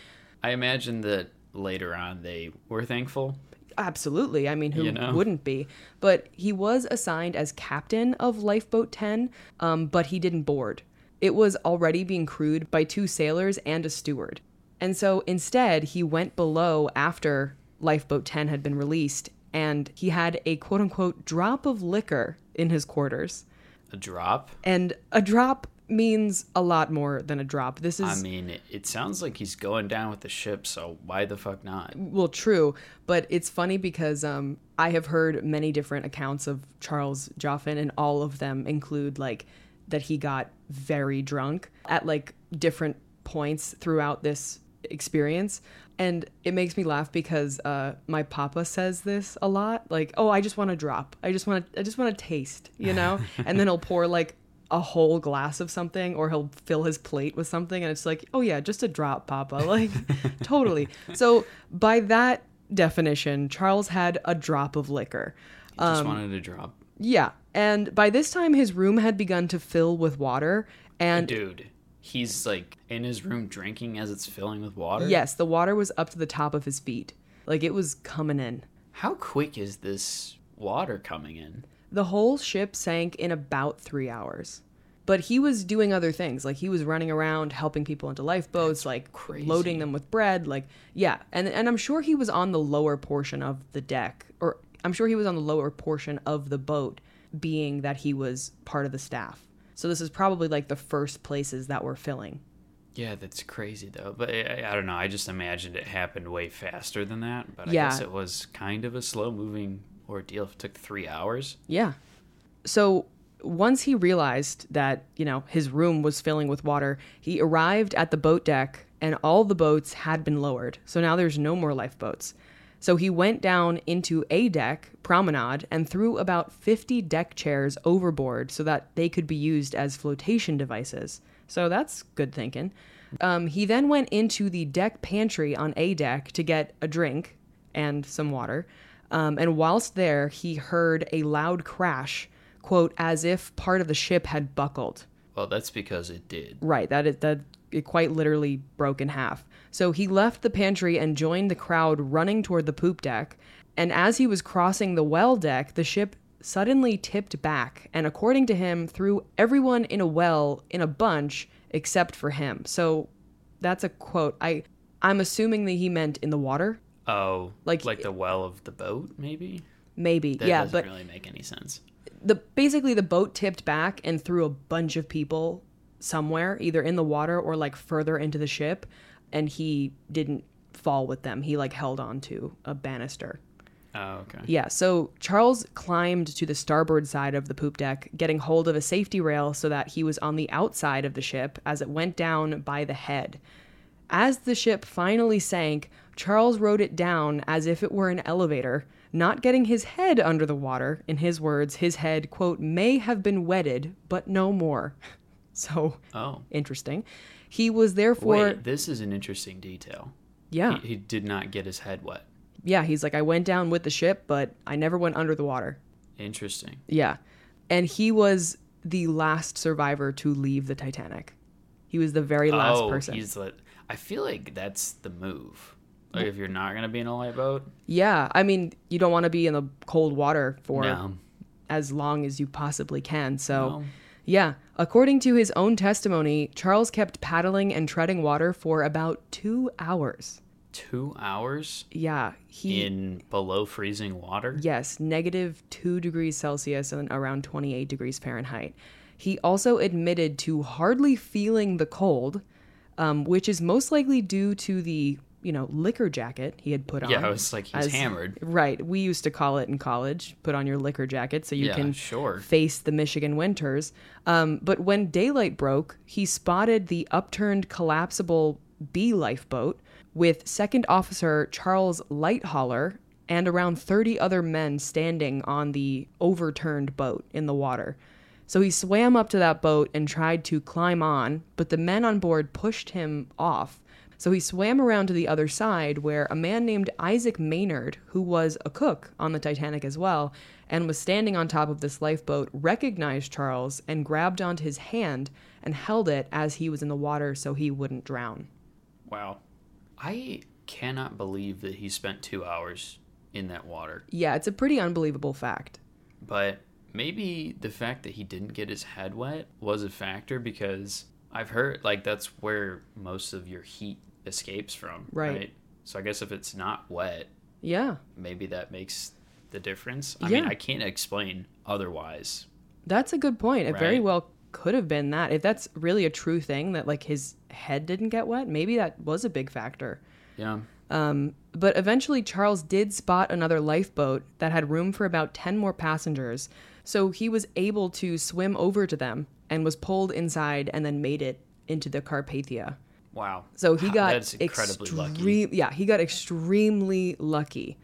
I imagine that later on they were thankful. Absolutely. I mean, who You know? wouldn't be? But he was assigned as captain of Lifeboat 10, um, but he didn't board. It was already being crewed by two sailors and a steward. And so instead, he went below after Lifeboat 10 had been released, and he had a quote unquote drop of liquor in his quarters. A drop. And a drop means a lot more than a drop. This is I mean, it, it sounds like he's going down with the ship, so why the fuck not? well true but it's funny because um i have heard many different accounts of charles joughin and all of them include like that he got very drunk at like different points throughout this experience and it makes me laugh because uh my papa says this a lot like oh i just want to drop i just want to i just want to taste you know and then he'll pour like a whole glass of something or he'll fill his plate with something and it's like oh yeah just a drop papa like totally so by that definition charles had a drop of liquor He just Um, wanted a drop. yeah And by this time, his room had begun to fill with water. And Dude, he's like in his room drinking as it's filling with water. yes, the water was up to the top of his feet. Like it was coming in. How quick is this water coming in? The whole ship sank in about three hours. But he was doing other things. Like he was running around helping people into lifeboats, like crazy. loading them with bread. Like, yeah. And, and I'm sure he was on the lower portion of the deck, or I'm sure he was on the lower portion of the boat, being that he was part of the staff. So this is probably like the first places that were filling. Yeah, that's crazy though. But I, I don't know. I just imagined it happened way faster than that. But I Yeah. guess it was kind of a slow moving ordeal. If it took three hours. Yeah. So once he realized that, you know, his room was filling with water, he arrived at the boat deck and all the boats had been lowered. So now there's no more lifeboats. So he went down into a deck promenade and threw about 50 deck chairs overboard so that they could be used as flotation devices. So that's good thinking. Um, he then went into the deck pantry on a deck to get a drink and some water. Um, and whilst there, he heard a loud crash, quote, as if part of the ship had buckled. Well, that's because it did. Right, that it, that it quite literally broke in half. So he left the pantry and joined the crowd running toward the poop deck. And as he was crossing the well deck, the ship suddenly tipped back and, according to him, threw everyone in a well in a bunch except for him. So that's a quote. I I'm assuming that he meant in the water, Oh, Like- like the well of the boat, maybe. maybe. That yeah, doesn't but really make any sense. The basically the boat tipped back and threw a bunch of people somewhere, either in the water or like further into the ship, and he didn't fall with them. He like held on to a banister. Oh, okay. Yeah, so Charles climbed to the starboard side of the poop deck, getting hold of a safety rail so that he was on the outside of the ship as it went down by the head. As the ship finally sank, Charles rode it down as if it were an elevator, not getting his head under the water. In his words, his head, quote, may have been wetted, but no more. So Oh, interesting. He was therefore, wait. This is an interesting detail. yeah, He, he did not get his head wet. yeah, he's like, I went down with the ship, but I never went under the water. Interesting. Yeah. And he was the last survivor to leave the Titanic. He was the very last oh, person. he's the. I feel like that's the move. Like if you're not gonna be in a light boat, Yeah, I mean, you don't want to be in the cold water for no, as long as you possibly can. So, No. yeah, according to his own testimony, Charles kept paddling and treading water for about two hours. two hours Yeah, he. in below freezing water. Yes, negative 2 degrees Celsius and around 28 degrees Fahrenheit. He also admitted to hardly feeling the cold, um, which is most likely due to the, you know, liquor jacket he had put on. Yeah, I was like, he's as- hammered. Right. We used to call it in college put on your liquor jacket so you Yeah, can sure. face the Michigan winters. Um, but when daylight broke, he spotted the upturned collapsible B lifeboat with Second Officer Charles Lightoller and around 30 other men standing on the overturned boat in the water. So he swam up to that boat and tried to climb on, but the men on board pushed him off. So he swam around to the other side where a man named Isaac Maynard, who was a cook on the Titanic as well, and was standing on top of this lifeboat, recognized Charles and grabbed onto his hand and held it as he was in the water so he wouldn't drown. Wow. I cannot believe that he spent two hours in that water. Yeah, it's a pretty unbelievable fact. But maybe the fact that he didn't get his head wet was a factor because I've heard like that's where most of your heat escapes from. Right. So I guess if it's not wet, Yeah, maybe that makes the difference. I mean, Yeah. I can't explain otherwise. that's a good point. It very well could have been that. If that's really a true thing that like his head didn't get wet, maybe that was a big factor. Yeah. Um, but eventually, Charles did spot another lifeboat that had room for about 10 more passengers. So he was able to swim over to them and was pulled inside and then made it into the Carpathia. Wow. So he got that's incredibly lucky. Yeah, he got extremely lucky.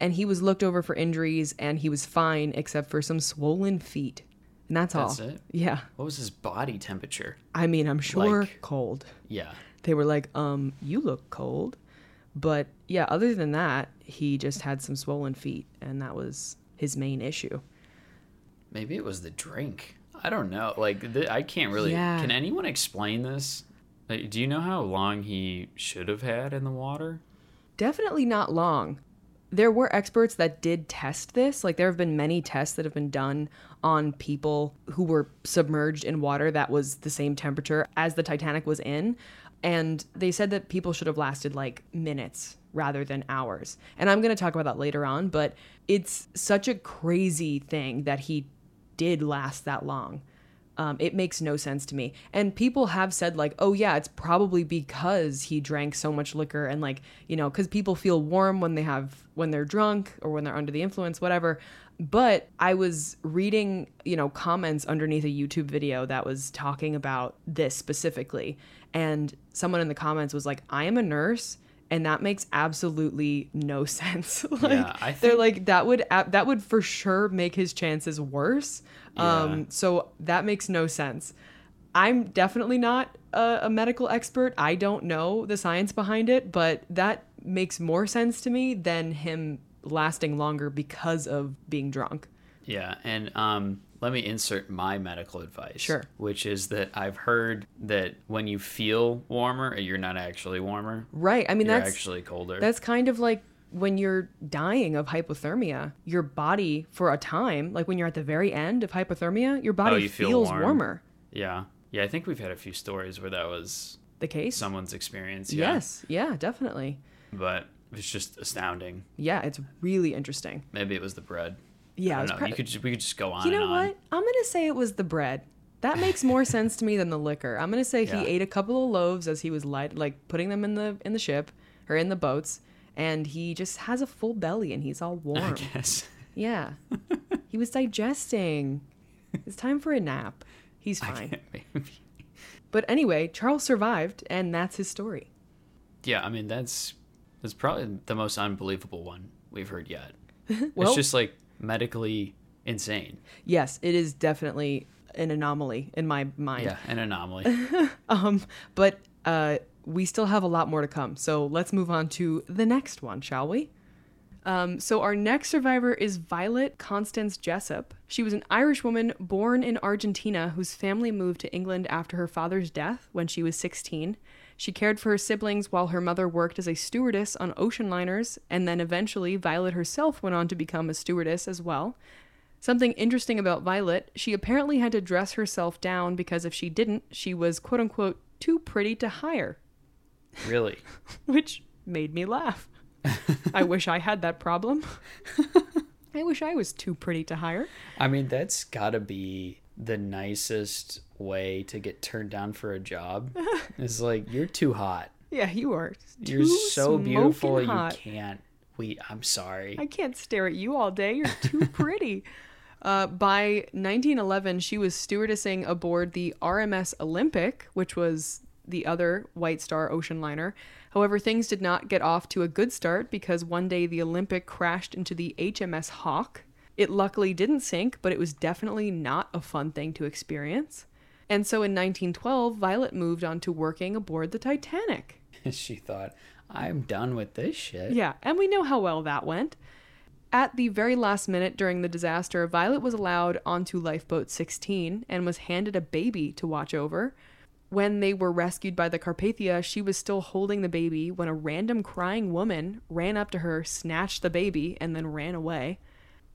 And he was looked over for injuries and he was fine except for some swollen feet. And that's, That's all. it? Yeah. What was his body temperature? I mean, I'm sure Like- cold. Yeah. they were like, um, you look cold. But yeah, other than that, he just had some swollen feet, and that was his main issue. maybe it was the drink. I don't know. Like th- I can't really. Yeah. Can anyone explain this? Like, do you know how long he should have had in the water? Definitely not long. There were experts that did test this. Like, there have been many tests that have been done on people who were submerged in water that was the same temperature as the Titanic was in. And they said that people should have lasted like minutes rather than hours. And I'm going to talk about that later on, but it's such a crazy thing that he did last that long. Um, it makes no sense to me. And people have said, like, oh, yeah, it's probably because he drank so much liquor and, like, you know, because people feel warm when they have, when they're drunk or when they're under the influence, whatever. But I was reading, you know, comments underneath a YouTube video that was talking about this specifically. And someone in the comments was like, I am a nurse and that makes absolutely no sense. like Yeah, I they're like that would that would for sure make his chances worse. Yeah. Um so that makes no sense. I'm definitely not a, a medical expert. I don't know the science behind it, but that makes more sense to me than him lasting longer because of being drunk. Yeah, and um, let me insert my medical advice. Sure. Which is that I've heard that when you feel warmer, you're not actually warmer. Right. I mean You're that's actually colder. That's kind of like when you're dying of hypothermia, your body for a time, like when you're at the very end of hypothermia, your body Oh, you feel feels warm. warmer. yeah. Yeah, I think we've had a few stories where that was The case? someone's experience. Yeah. Yes. Yeah, definitely. But it's just astounding. Yeah, it's really interesting. Maybe it was the bread. Yeah, I don't know. you could just, we could just go on You know what? I'm going to say it was the bread. That makes more sense to me than the liquor. I'm going to say Yeah. he ate a couple of loaves as he was light like putting them in the in the ship or in the boats and he just has a full belly and he's all I warm. guess. Yeah. he was digesting. It's time for a nap. He's fine. Maybe. But anyway, Charles survived, and that's his story. Yeah, I mean that's that's probably the most unbelievable one we've heard yet. Well- it's just like medically insane. Yes, it is definitely an anomaly in my mind. Yeah, an anomaly. Um, but uh, we still have a lot more to come. So let's move on to the next one, shall we? Um, so our next survivor is Violet Constance Jessop. She was an Irish woman born in Argentina whose family moved to England after her father's death when she was 16. She cared for her siblings while her mother worked as a stewardess on ocean liners, and then eventually Violet herself went on to become a stewardess as well. Something interesting about Violet, she apparently had to dress herself down because if she didn't, she was quote unquote too pretty to hire, really. which made me laugh. I wish I had that problem. I wish I was too pretty to hire. I mean, that's got to be the nicest way to get turned down for a job. It's like you're too hot. Yeah, you are. You're so beautiful. smoking You can't. We. I'm sorry. I can't stare at you all day. You're too pretty. Uh, by 1911, she was stewardessing aboard the RMS Olympic, which was the other White Star ocean liner. However, things did not get off to a good start because one day the Olympic crashed into the HMS Hawke. It luckily didn't sink, but it was definitely not a fun thing to experience. And so in 1912, Violet moved on to working aboard the Titanic. she thought, I'm done with this shit. Yeah, and we know how well that went. At the very last minute during the disaster, Violet was allowed onto lifeboat 16 and was handed a baby to watch over. When they were rescued by the Carpathia, she was still holding the baby when a random crying woman ran up to her, snatched the baby, and then ran away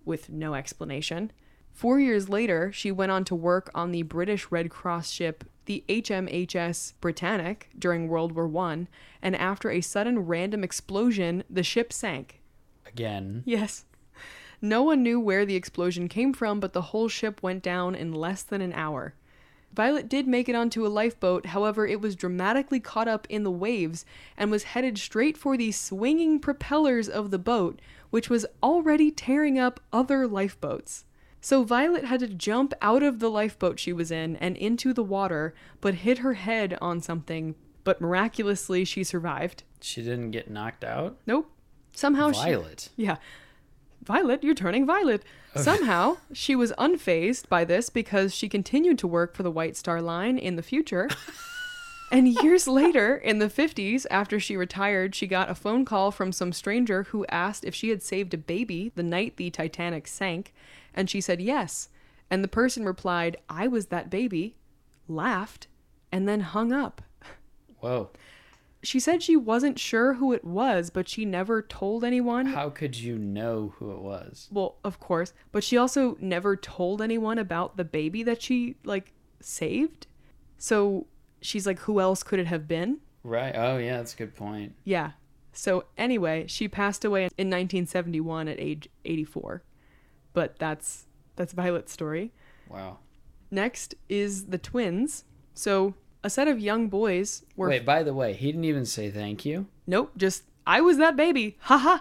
with no explanation. Four years later, she went on to work on the British Red Cross ship, the HMHS Britannic, during World War One, and after a sudden random explosion, the ship sank. Again. Yes. No one knew where the explosion came from, but the whole ship went down in less than an hour. Violet did make it onto a lifeboat, however, it was dramatically caught up in the waves and was headed straight for the swinging propellers of the boat, which was already tearing up other lifeboats. So Violet had to jump out of the lifeboat she was in and into the water, but hit her head on something, but miraculously she survived. She didn't get knocked out. Nope. Somehow she Violet. yeah. Violet, you're turning violet. Somehow, she was unfazed by this because she continued to work for the White Star Line in the future. and years later, in the 50s, after she retired, she got a phone call from some stranger who asked if she had saved a baby the night the Titanic sank. And she said yes. And the person replied, I was that baby, laughed, and then hung up. Whoa. She said she wasn't sure who it was, but she never told anyone. How could you know who it was? Well, of course, but she also never told anyone about the baby that she like saved. So she's like, who else could it have been? Right. Oh, yeah, that's a good point. Yeah. So anyway, she passed away in 1971 at age 84. But that's that's Violet's story. Wow. Next is the twins. So a set of young boys were Wait, by the way, he didn't even say thank you. nope, just I was that baby. Haha.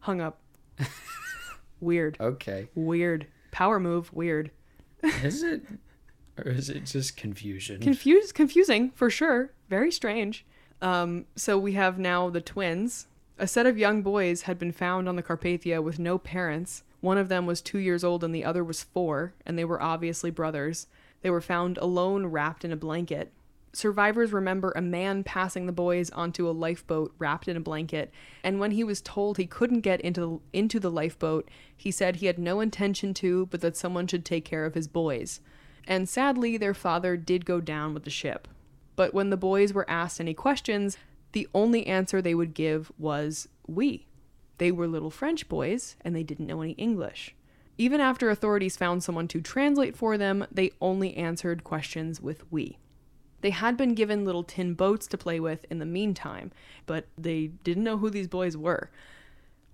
Hung up. Weird. Okay. Weird. Power move. Weird. Is it? Or is it just confusion? Confused, confusing for sure. Very strange. Um, so we have now the twins. A set of young boys had been found on the Carpathia with no parents. One of them was two years old and the other was four, and they were obviously brothers. They were found alone, wrapped in a blanket. Survivors remember a man passing the boys onto a lifeboat wrapped in a blanket, and when he was told he couldn't get into into the lifeboat, he said he had no intention to, but that someone should take care of his boys. And sadly, their father did go down with the ship. But when the boys were asked any questions, the only answer they would give was we. They were little French boys, and they didn't know any English. Even after authorities found someone to translate for them, they only answered questions with we. They had been given little tin boats to play with in the meantime, but they didn't know who these boys were.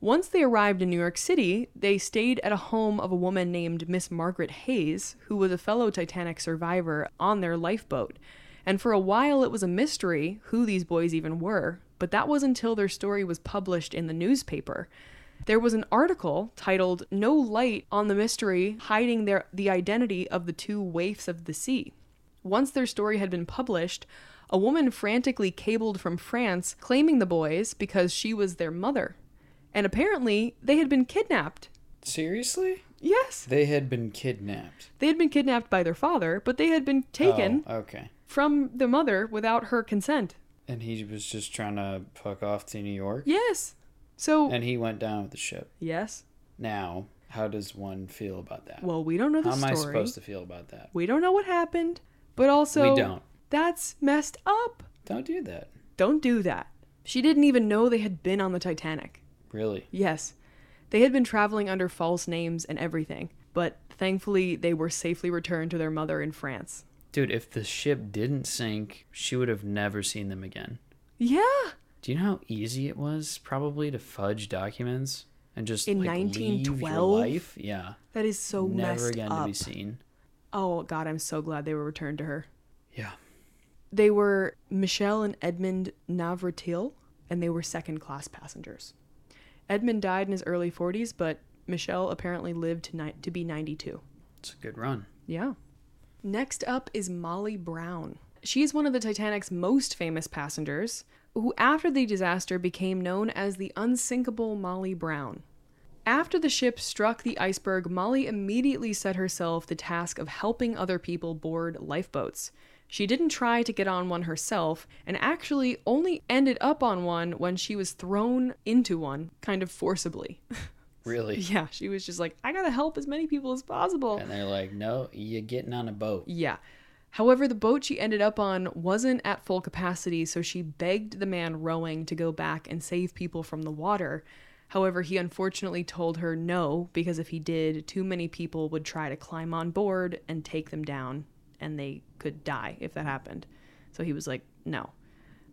Once they arrived in New York City, they stayed at a home of a woman named Miss Margaret Hays, who was a fellow Titanic survivor on their lifeboat. And for a while, it was a mystery who these boys even were, but that was until their story was published in the newspaper. There was an article titled No Light on the Mystery Hiding their, the Identity of the Two Waifs of the Sea. Once their story had been published, a woman frantically cabled from France claiming the boys because she was their mother. And apparently, they had been kidnapped. Seriously? Yes, They had been kidnapped. they had been kidnapped by their father, but they had been taken Oh, okay. from the mother without her consent. And he was just trying to fuck off to New York. Yes. So, And he went down with the ship. yes. Now, how does one feel about that? Well, we don't know the how am. I supposed to feel about that? We don't know what happened, but also we don't. That's messed up. Don't do that. Don't do that. She didn't even know they had been on the Titanic. Really. Yes. They had been traveling under false names and everything, but thankfully they were safely returned to their mother in France. Dude, if the ship didn't sink, she would have never seen them again. Yeah. Do you know how easy it was probably to fudge documents and just In like, leave your 1912? life? Yeah. That is so never again up. to be seen. Oh god, I'm so glad they were returned to her. Yeah. They were Michel and Edmond Navratil, and they were second class passengers. Edmond died in his early 40s, but Michel apparently lived to, ni- to be 92. It's a good run. Yeah. Next up is Molly Brown. She's one of the Titanic's most famous passengers, who after the disaster became known as the unsinkable Molly Brown. After the ship struck the iceberg, Molly immediately set herself the task of helping other people board lifeboats. She didn't try to get on one herself, and actually only ended up on one when she was thrown into one, kind of forcibly. Really. yeah, she was just like, I gotta help as many people as possible. And they're like, no, you're getting on a boat. Yeah. However, the boat she ended up on wasn't at full capacity, so she begged the man rowing to go back and save people from the water. However, he unfortunately told her no, because if he did, too many people would try to climb on board and take them down, and they could die if that happened. So he was like, no.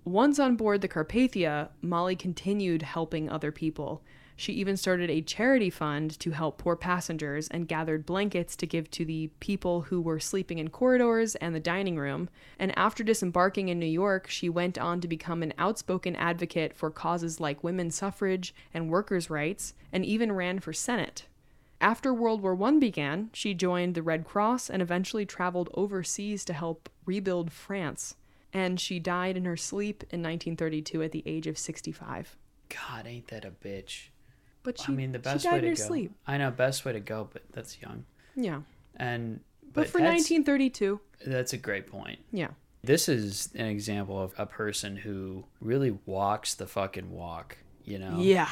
Once on board the Carpathia, Molly continued helping other people. She even started a charity fund to help poor passengers and gathered blankets to give to the people who were sleeping in corridors and the dining room. And after disembarking in New York, she went on to become an outspoken advocate for causes like women's suffrage and workers' rights, and even ran for Senate. After World War I began, she joined the Red Cross and eventually traveled overseas to help rebuild France. And she died in her sleep in 1932 at the age of 65. God, ain't that a bitch? But she, I mean, the best way to go. sleep. I know, best way to go, but that's young. Yeah. And But, but, for that's, 1932, that's a great point. yeah. This is an example of a person who really walks the fucking walk. You know, Yeah.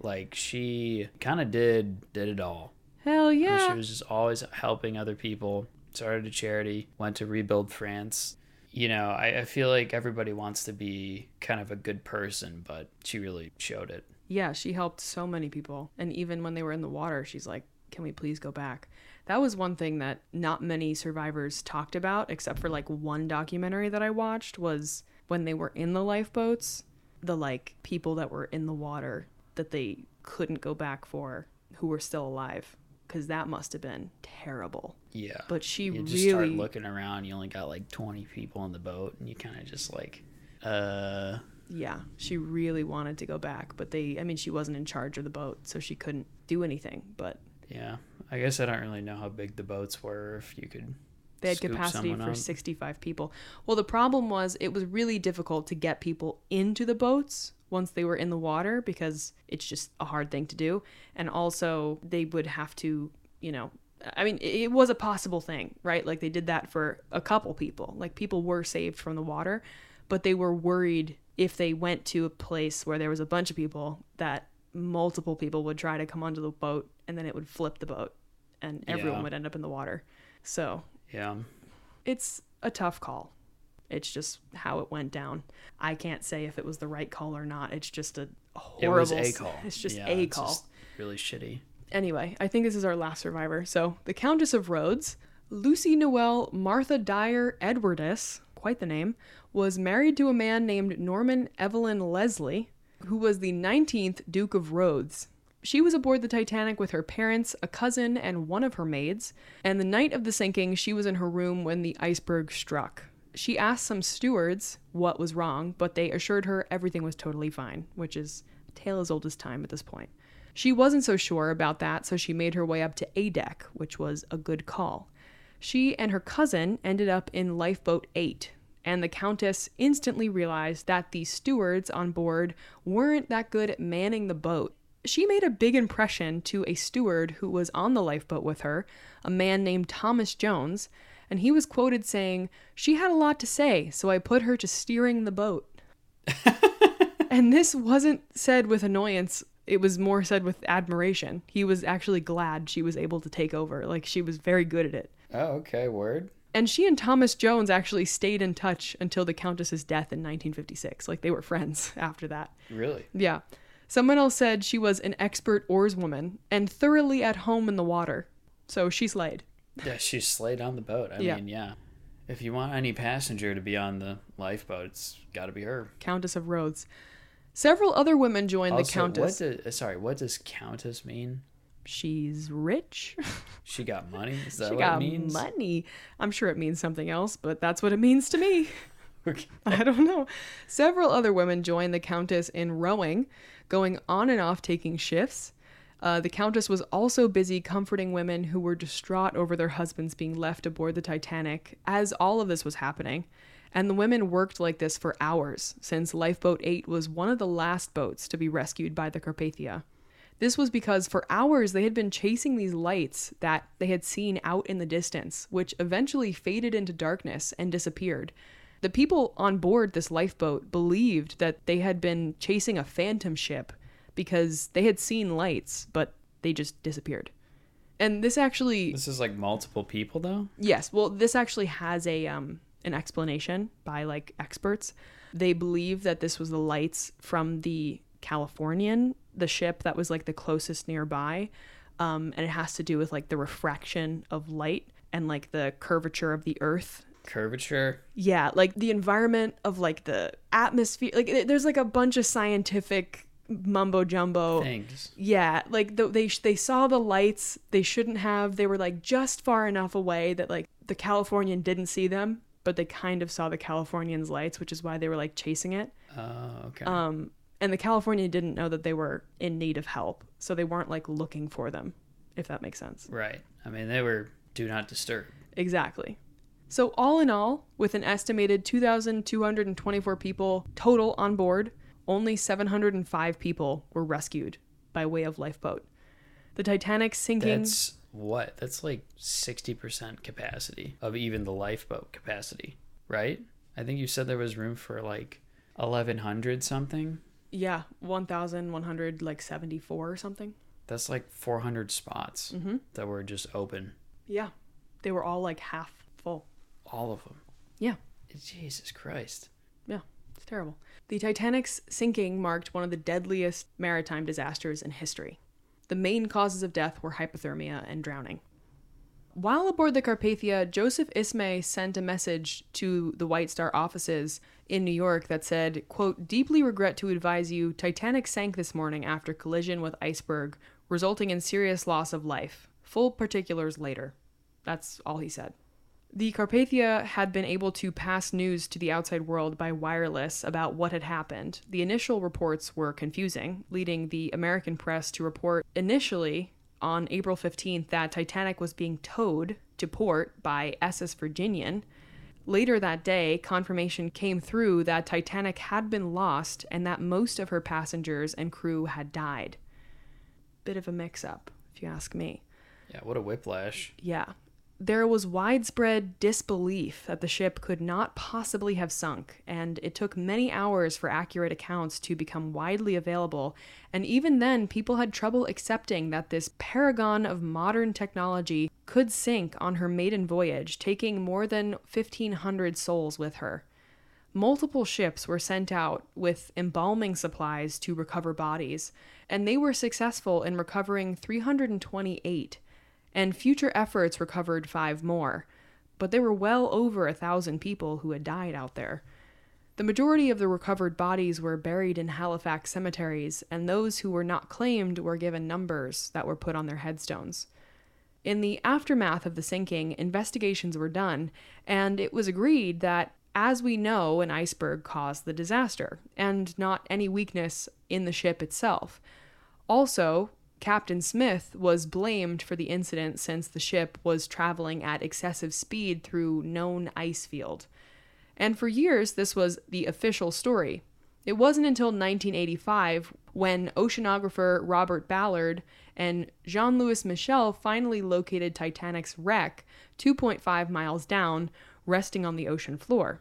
like she kind of did did it all. Hell yeah. She was just always helping other people. Started a charity, went to rebuild France. You know, I, I feel like everybody wants to be kind of a good person, but she really showed it. Yeah, she helped so many people. And even when they were in the water, she's like, can we please go back? That was one thing that not many survivors talked about, except for like one documentary that I watched, was when they were in the lifeboats, the like people that were in the water that they couldn't go back for who were still alive. Because that must have been terrible. Yeah. But she you just start really. looking around, you only got like 20 people on the boat, and you kind of just like, uh, Yeah, she really wanted to go back, but they, I mean, she wasn't in charge of the boat, so she couldn't do anything. But yeah. I guess I don't really know how big the boats were, if you could. They had capacity for up. 65 people. Well, the problem was it was really difficult to get people into the boats once they were in the water because it's just a hard thing to do. And also, they would have to, you know, I mean, it was a possible thing, right? Like they did that for a couple people. Like people were saved from the water, but they were worried if they went to a place where there was a bunch of people that multiple people would try to come onto the boat and then it would flip the boat and everyone Yeah. would end up in the water. So Yeah. it's a tough call. It's just how it went down. I can't say if it was the right call or not. It's just a horrible It a call. It's just Yeah, a it's call. just really shitty. Anyway, I think this is our last survivor. So the Countess of Rhodes, Lucy Noel Martha Dyer Edwardess, quite the name, was married to a man named Norman Evelyn Leslie, who was the 19th Duke of Rhodes. She was aboard the Titanic with her parents, a cousin, and one of her maids, and the night of the sinking, she was in her room when the iceberg struck. She asked some stewards what was wrong, but they assured her everything was totally fine, which is tale as old as time at this point. She wasn't so sure about that, so she made her way up to A deck, which was a good call. She and her cousin ended up in Lifeboat 8, and the Countess instantly realized that the stewards on board weren't that good at manning the boat. She made a big impression to a steward who was on the lifeboat with her, a man named Thomas Jones, and he was quoted saying, She had a lot to say, so I put her to steering the boat. and this wasn't said with annoyance, it was more said with admiration. He was actually glad she was able to take over. Like, she was very good at it. Oh, okay. Word. And she and Thomas Jones actually stayed in touch until the Countess's death in 1956. Like, they were friends after that. Really? Yeah. Someone else said she was an expert oarswoman and thoroughly at home in the water. So she slayed. Yeah, she slayed on the boat. I Yeah. mean, yeah. If you want any passenger to be on the lifeboat, it's got to be her. Countess of Rhodes. Several other women joined the Countess. What do, sorry, what does countess mean? She's rich. She got money. Is that she what got it means? money. I'm sure it means something else, but that's what it means to me. Okay. I don't know. Several other women joined the Countess in rowing, going on and off taking shifts. Uh, the Countess was also busy comforting women who were distraught over their husbands being left aboard the Titanic as all of this was happening. And the women worked like this for hours, since Lifeboat 8 was one of the last boats to be rescued by the Carpathia. This was because for hours they had been chasing these lights that they had seen out in the distance, which eventually faded into darkness and disappeared. The people on board this lifeboat believed that they had been chasing a phantom ship because they had seen lights, but they just disappeared. And this actually This is like multiple people, though? Yes, well, this actually has a um an explanation by like experts. They believe that this was the lights from the Californian, the ship that was like the closest nearby, um, and it has to do with like the refraction of light and like the curvature of the Earth. Curvature? Yeah, like the environment of like the atmosphere. Like there's like a bunch of scientific mumbo jumbo. Things. Yeah, like the, they they saw the lights they shouldn't have. They were like just far enough away that like the Californian didn't see them, but they kind of saw the Californian's lights, which is why they were like chasing it. Oh, okay. Um, and the California didn't know that they were in need of help, so they weren't like looking for them, if that makes sense. right. I mean, they were do not disturb. Exactly. So, all in all, with an estimated 2,224 people total on board, only 705 people were rescued by way of lifeboat. The Titanic sinking. That's what? That's like 60% capacity of even the lifeboat capacity, right? I think you said there was room for like 1100 something. Yeah, 1,100, like 74 or something. That's like 400 spots Mhm. that were just open. Yeah. They were all like half full. All of them. Yeah. Jesus Christ. Yeah. It's terrible. The Titanic's sinking marked one of the deadliest maritime disasters in history. The main causes of death were hypothermia and drowning. While aboard the Carpathia, Joseph Ismay sent a message to the White Star offices in New York that said, quote, deeply regret to advise you Titanic sank this morning after collision with iceberg, resulting in serious loss of life. Full particulars later. That's all he said. The Carpathia had been able to pass news to the outside world by wireless about what had happened. The initial reports were confusing, leading the American press to report initially on April 15th that Titanic was being towed to port by SS Virginian. Later that day, confirmation came through that Titanic had been lost and that most of her passengers and crew had died. Bit of a mix up, if you ask me. Yeah, what a whiplash. Yeah. There was widespread disbelief that the ship could not possibly have sunk, and it took many hours for accurate accounts to become widely available. And even then, people had trouble accepting that this paragon of modern technology could sink on her maiden voyage, taking more than 1,500 souls with her. Multiple ships were sent out with embalming supplies to recover bodies, and they were successful in recovering 328 and future efforts recovered five more, but there were well over a thousand people who had died out there. The majority of the recovered bodies were buried in Halifax cemeteries, and those who were not claimed were given numbers that were put on their headstones. In the aftermath of the sinking, investigations were done, and it was agreed that, as we know, an iceberg caused the disaster, and not any weakness in the ship itself. Also, Captain Smith was blamed for the incident since the ship was traveling at excessive speed through known ice field. And for years, this was the official story. It wasn't until 1985 when oceanographer Robert Ballard and Jean Louis Michel finally located Titanic's wreck 2.5 miles down, resting on the ocean floor.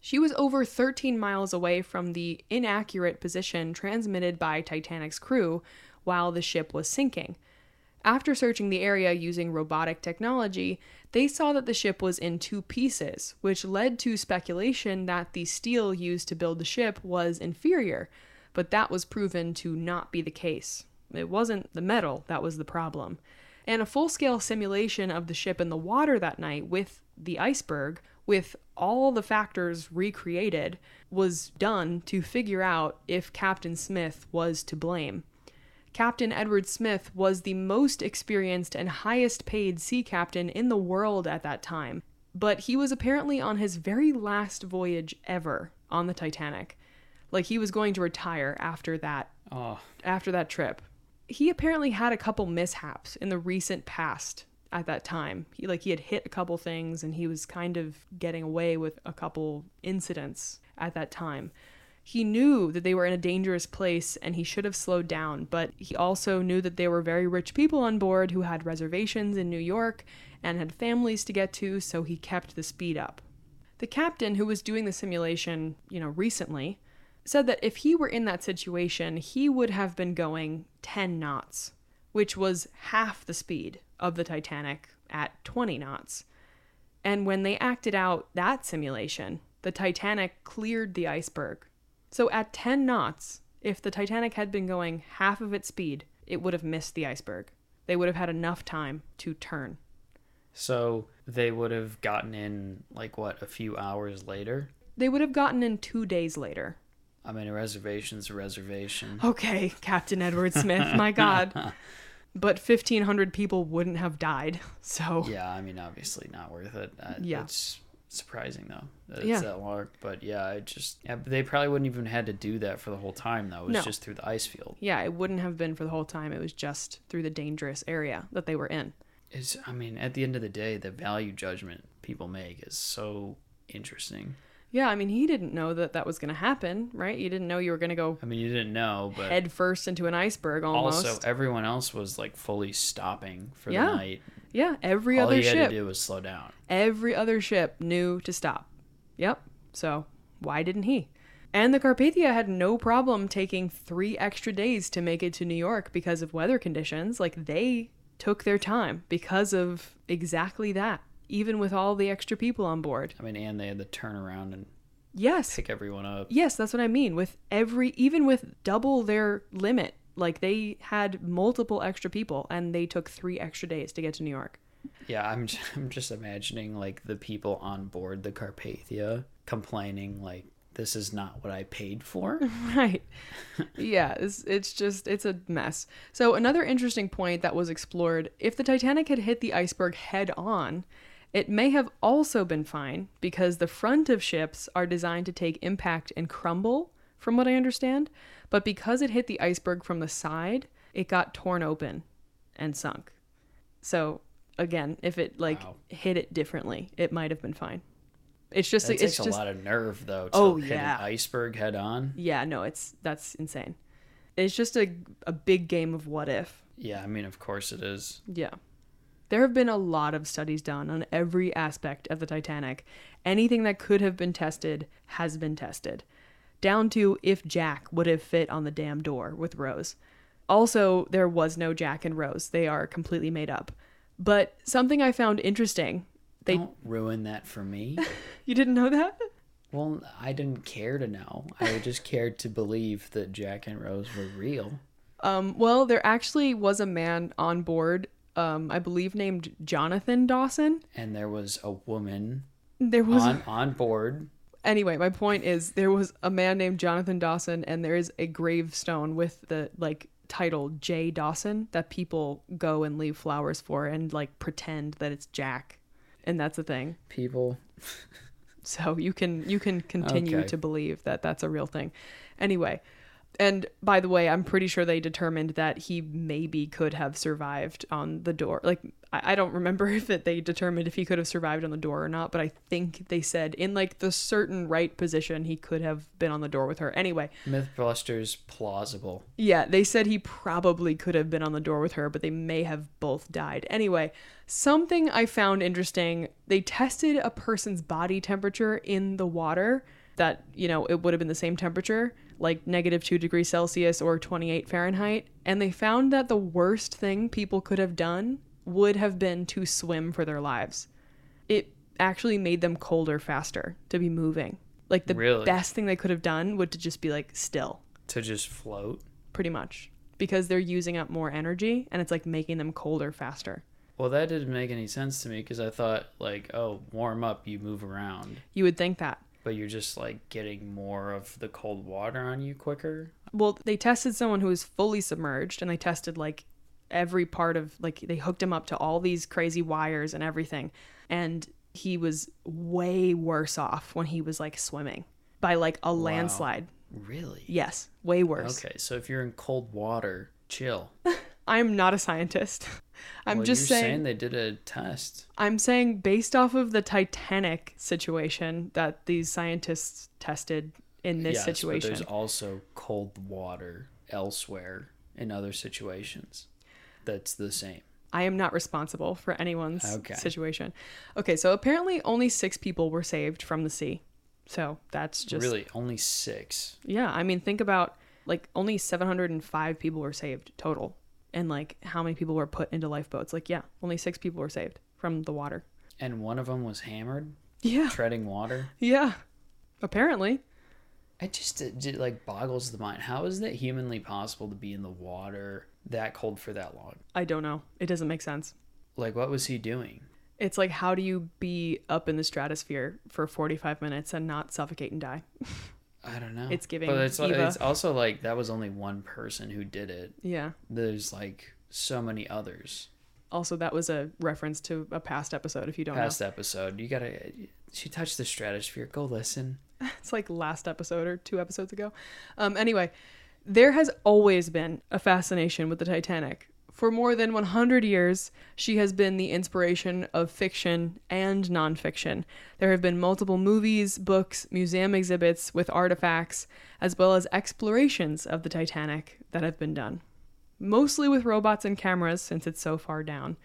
She was over 13 miles away from the inaccurate position transmitted by Titanic's crew while the ship was sinking. After searching the area using robotic technology, they saw that the ship was in two pieces, which led to speculation that the steel used to build the ship was inferior, but that was proven to not be the case. It wasn't the metal that was the problem. And a full scale simulation of the ship in the water that night with the iceberg, with all the factors recreated, was done to figure out if Captain Smith was to blame. Captain Edward Smith was the most experienced and highest paid sea captain in the world at that time, but he was apparently on his very last voyage ever on the Titanic. Like he was going to retire after that Oh, after that trip. He apparently had a couple mishaps in the recent past at that time. He like he had hit a couple things and he was kind of getting away with a couple incidents at that time. He knew that they were in a dangerous place and he should have slowed down, but he also knew that there were very rich people on board who had reservations in New York and had families to get to, so he kept the speed up. The captain who was doing the simulation, you know, recently, said that if he were in that situation, he would have been going 10 knots, which was half the speed of the Titanic at 20 knots. And when they acted out that simulation, the Titanic cleared the iceberg. So at 10 knots, if the Titanic had been going half of its speed, it would have missed the iceberg. They would have had enough time to turn. so they would have gotten in like what a few hours later. They would have gotten in two days later. I mean, a reservation's a reservation. Okay, Captain Edward Smith, my God. But 1,500 people wouldn't have died. So, Yeah, I mean, obviously not worth it. Uh, Yeah. It's surprising though that it's Yeah. that long. But yeah, i just yeah, they probably wouldn't even had to do that for the whole time though. It was No. just through the ice field. yeah, it wouldn't have been for the whole time. It was just through the dangerous area that they were in. Is I mean, at the end of the day, the value judgment people make is so interesting. Yeah, I mean, he didn't know that that was going to happen, right? You didn't know you were going to go I mean, you didn't know, but head first into an iceberg almost. also everyone else was like fully stopping for Yeah. the night. Yeah, every All other you had ship, to do was slow down. every other ship knew to stop. Yep. So, why didn't he? And the Carpathia had no problem taking three extra days to make it to New York because of weather conditions. Like they took their time because of exactly that, even with all the extra people on board. I mean, and they had to turn around and Yes. pick everyone up. Yes, that's what I mean. With every, even with double their limit, like they had multiple extra people and they took three extra days to get to New York. Yeah, I'm just, I'm just imagining like the people on board the Carpathia complaining like this is not what I paid for. Right. yeah, it's, it's just, it's a mess. So, another interesting point that was explored if the Titanic had hit the iceberg head on, it may have also been fine because the front of ships are designed to take impact and crumble, from what I understand. But because it hit the iceberg from the side, it got torn open and sunk. So, again, if it like Wow. hit it differently, it might have been fine. It's just, That it's takes just, a lot of nerve though to Oh, hit yeah. an iceberg head on. Yeah, no, it's that's insane. It's just a a big game of what if. Yeah, I mean of course it is. Yeah. There have been a lot of studies done on every aspect of the Titanic. Anything that could have been tested has been tested, down to if Jack would have fit on the damn door with Rose. Also, there was no Jack and Rose. They are completely made up. But something I found interesting, they Don't ruin that for me. you didn't know that? well, I didn't care to know. I just cared to believe that Jack and Rose were real. Um, well, there actually was a man on board, um, I believe named Jonathan Dawson. And there was a woman There was on on board. Anyway. My point is there was a man named Jonathan Dawson, and there is a gravestone with the like title J Dawson that people go and leave flowers for and like pretend that it's Jack, and that's the thing. People So you can you can continue Okay. to believe that that's a real thing. Anyway, and by the way, I'm pretty sure they determined that he maybe could have survived on the door. Like I, I don't remember if it, they determined if he could have survived on the door or not, but I think they said in like the certain right position he could have been on the door with her. Anyway, Mythbusters plausible. yeah, they said he probably could have been on the door with her, but they may have both died. Anyway, something I found interesting they tested a person's body temperature in the water that, you know, it would have been the same temperature, like negative 2 degrees Celsius or 28 Fahrenheit. And they found that the worst thing people could have done would have been to swim for their lives. It actually made them colder faster to be moving. Like the Really? best thing they could have done would to just be like still To just float. pretty much because they're using up more energy and it's like making them colder faster. Well, that didn't make any sense to me because I thought like, oh, warm up, you move around, You would think that. But you're just like getting more of the cold water on you quicker. Well, they tested someone who was fully submerged and they tested like every part of like they hooked him up to all these crazy wires and everything and he was way worse off when he was like swimming by like a landslide. Really? Yes, way worse. Okay, so if you're in cold water, chill. I'm not a scientist. I'm well, just you're saying they did a test. I'm saying based off of the Titanic situation that these scientists tested in this yes, situation. But there's also cold water elsewhere in other situations. That's the same. I am not responsible for anyone's Okay. situation. Okay, so apparently only six people were saved from the sea. So that's just really, only six. yeah. I mean, think about like only 705 people were saved total, and like how many people were put into lifeboats? Like yeah, only six people were saved from the water. And one of them was hammered, Yeah, treading water. yeah. Apparently, It just it, j- like boggles the mind. How is that humanly possible to be in the water that cold for that long? I don't know. It doesn't make sense. Like, what was he doing? It's like how do you be up in the stratosphere for 45 minutes and not suffocate and die? I don't know. It's giving but it's, Eva. it's also like that was only one person who did it. Yeah. There's like so many others. Also, that was a reference to a past episode. If you don't Past episode, you gotta. She touched the stratosphere. Go listen. it's like last episode or two episodes ago. Um, anyway, there has always been a fascination with the Titanic. For more than 100 years, she has been the inspiration of fiction and nonfiction. There have been multiple movies, books, museum exhibits with artifacts, as well as explorations of the Titanic that have been done. Mostly with robots and cameras, since it's so far down.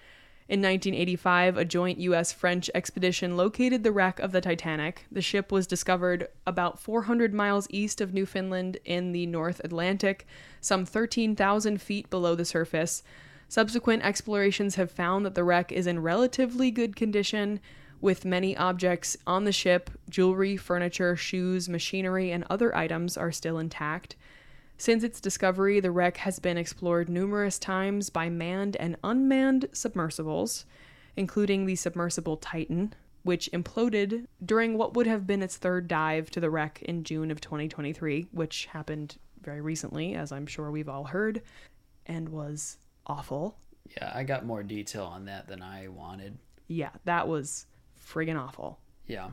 In 1985, a joint US French expedition located the wreck of the Titanic. The ship was discovered about 400 miles east of Newfoundland in the North Atlantic, some 13,000 feet below the surface. Subsequent explorations have found that the wreck is in relatively good condition, with many objects on the ship jewelry, furniture, shoes, machinery, and other items are still intact. Since its discovery, the wreck has been explored numerous times by manned and unmanned submersibles, including the submersible Titan, which imploded during what would have been its third dive to the wreck in June of 2023, which happened very recently, as I'm sure we've all heard, and was awful. Yeah, I got more detail on that than I wanted. Yeah, that was friggin' awful. Yeah.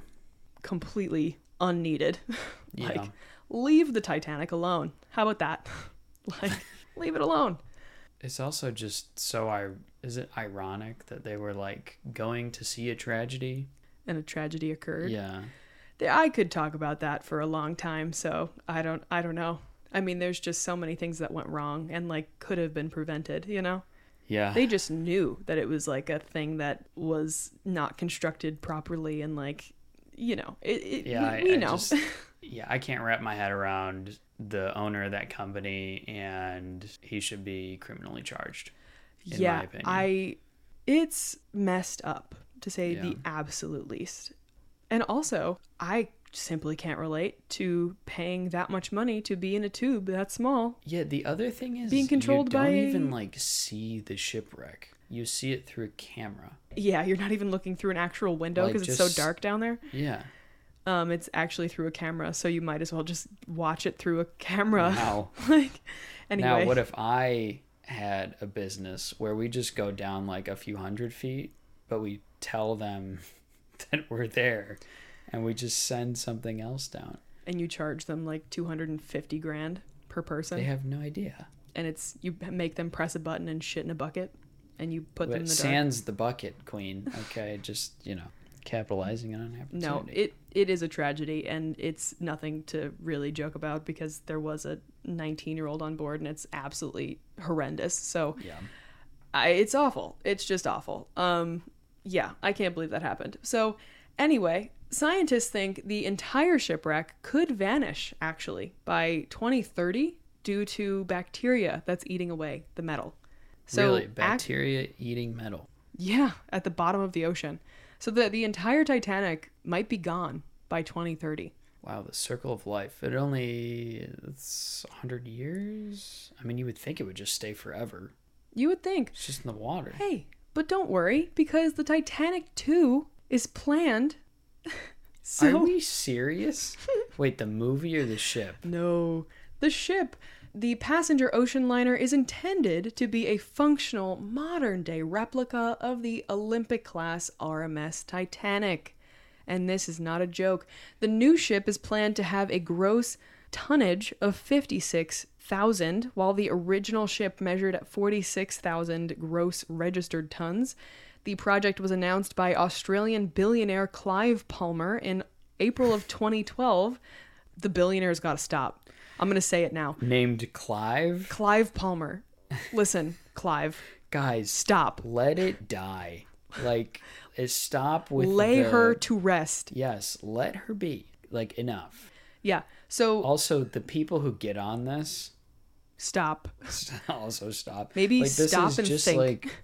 Completely unneeded. Yeah. Leave the Titanic alone. How about that? like, leave it alone. It's also just so I is it ironic that they were like going to see a tragedy? And a tragedy occurred. Yeah. I could talk about that for a long time, so I don't I don't know. I mean, there's just so many things that went wrong and like could have been prevented, you know? Yeah. They just knew that it was like a thing that was not constructed properly and like you know, it, it yeah, we, I, we I know. just- yeah, I can't wrap my head around the owner of that company and he should be criminally charged. in my yeah, opinion. I it's messed up to say Yeah. the absolute least. And also, I simply can't relate to paying that much money to be in a tube that small. Yeah, the other thing is Being controlled you don't by- even like see the shipwreck. You see it through a camera. Yeah, you're not even looking through an actual window Like, because it's so dark down there. Yeah. Um, it's actually through a camera, so you might as well just watch it through a camera. Wow. like, anyway, Now, what if I had a business where we just go down like a few hundred feet, but we tell them that we're there and we just send something else down? and you charge them like 250 grand per person, They have no idea. and it's you make them press a button and shit in a bucket, and you put them in But the dark. the bucket, queen. Okay, just, you know, capitalizing on an opportunity. No, it it is a tragedy, and it's nothing to really joke about because there was a 19 year old on board, and it's absolutely horrendous. So Yeah. I, it's awful. It's just awful. Um, yeah, I can't believe that happened. So anyway, scientists think the entire shipwreck could vanish actually by 2030 due to bacteria that's eating away the metal. So really, ac- bacteria eating metal. yeah, at the bottom of the ocean. So the the entire Titanic might be gone by 2030. Wow, the circle of life. It only it's 100 years. I mean, you would think it would just stay forever. You would think, It's just in the water. hey, but don't worry because the Titanic 2 is planned. so Are we serious? Wait, the movie or the ship? no, the ship, the passenger ocean liner is intended to be a functional modern day replica of the Olympic class RMS Titanic. And this is not a joke. The new ship is planned to have a gross tonnage of 56,000, while the original ship measured at 46,000 gross registered tons. The project was announced by Australian billionaire Clive Palmer in April of 2012. The billionaire's got to stop. I'm going to say it now. Named Clive? Clive Palmer. Listen, Clive, Guys, stop. let it die. Like, eh, stop with Lay the- her to rest. Yes, let her be. Like, enough. Yeah. So Also, the people who get on this stop. also stop. Maybe like, this stop is and just think. like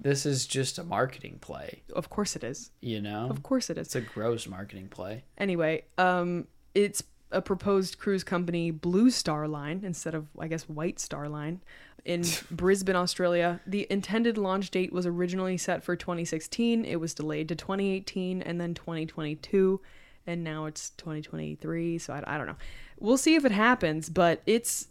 this is just a marketing play, Of course it is. you know? Of course it is. It's a gross marketing play. Anyway, um, it's a proposed cruise company, Blue Star Line, instead of I guess White Star Line, in Brisbane, Australia. The intended launch date was originally set for 2016. It was delayed to 2018 and then 2022, and now it's 2023. So I, I don't know. We'll see if it happens, but it's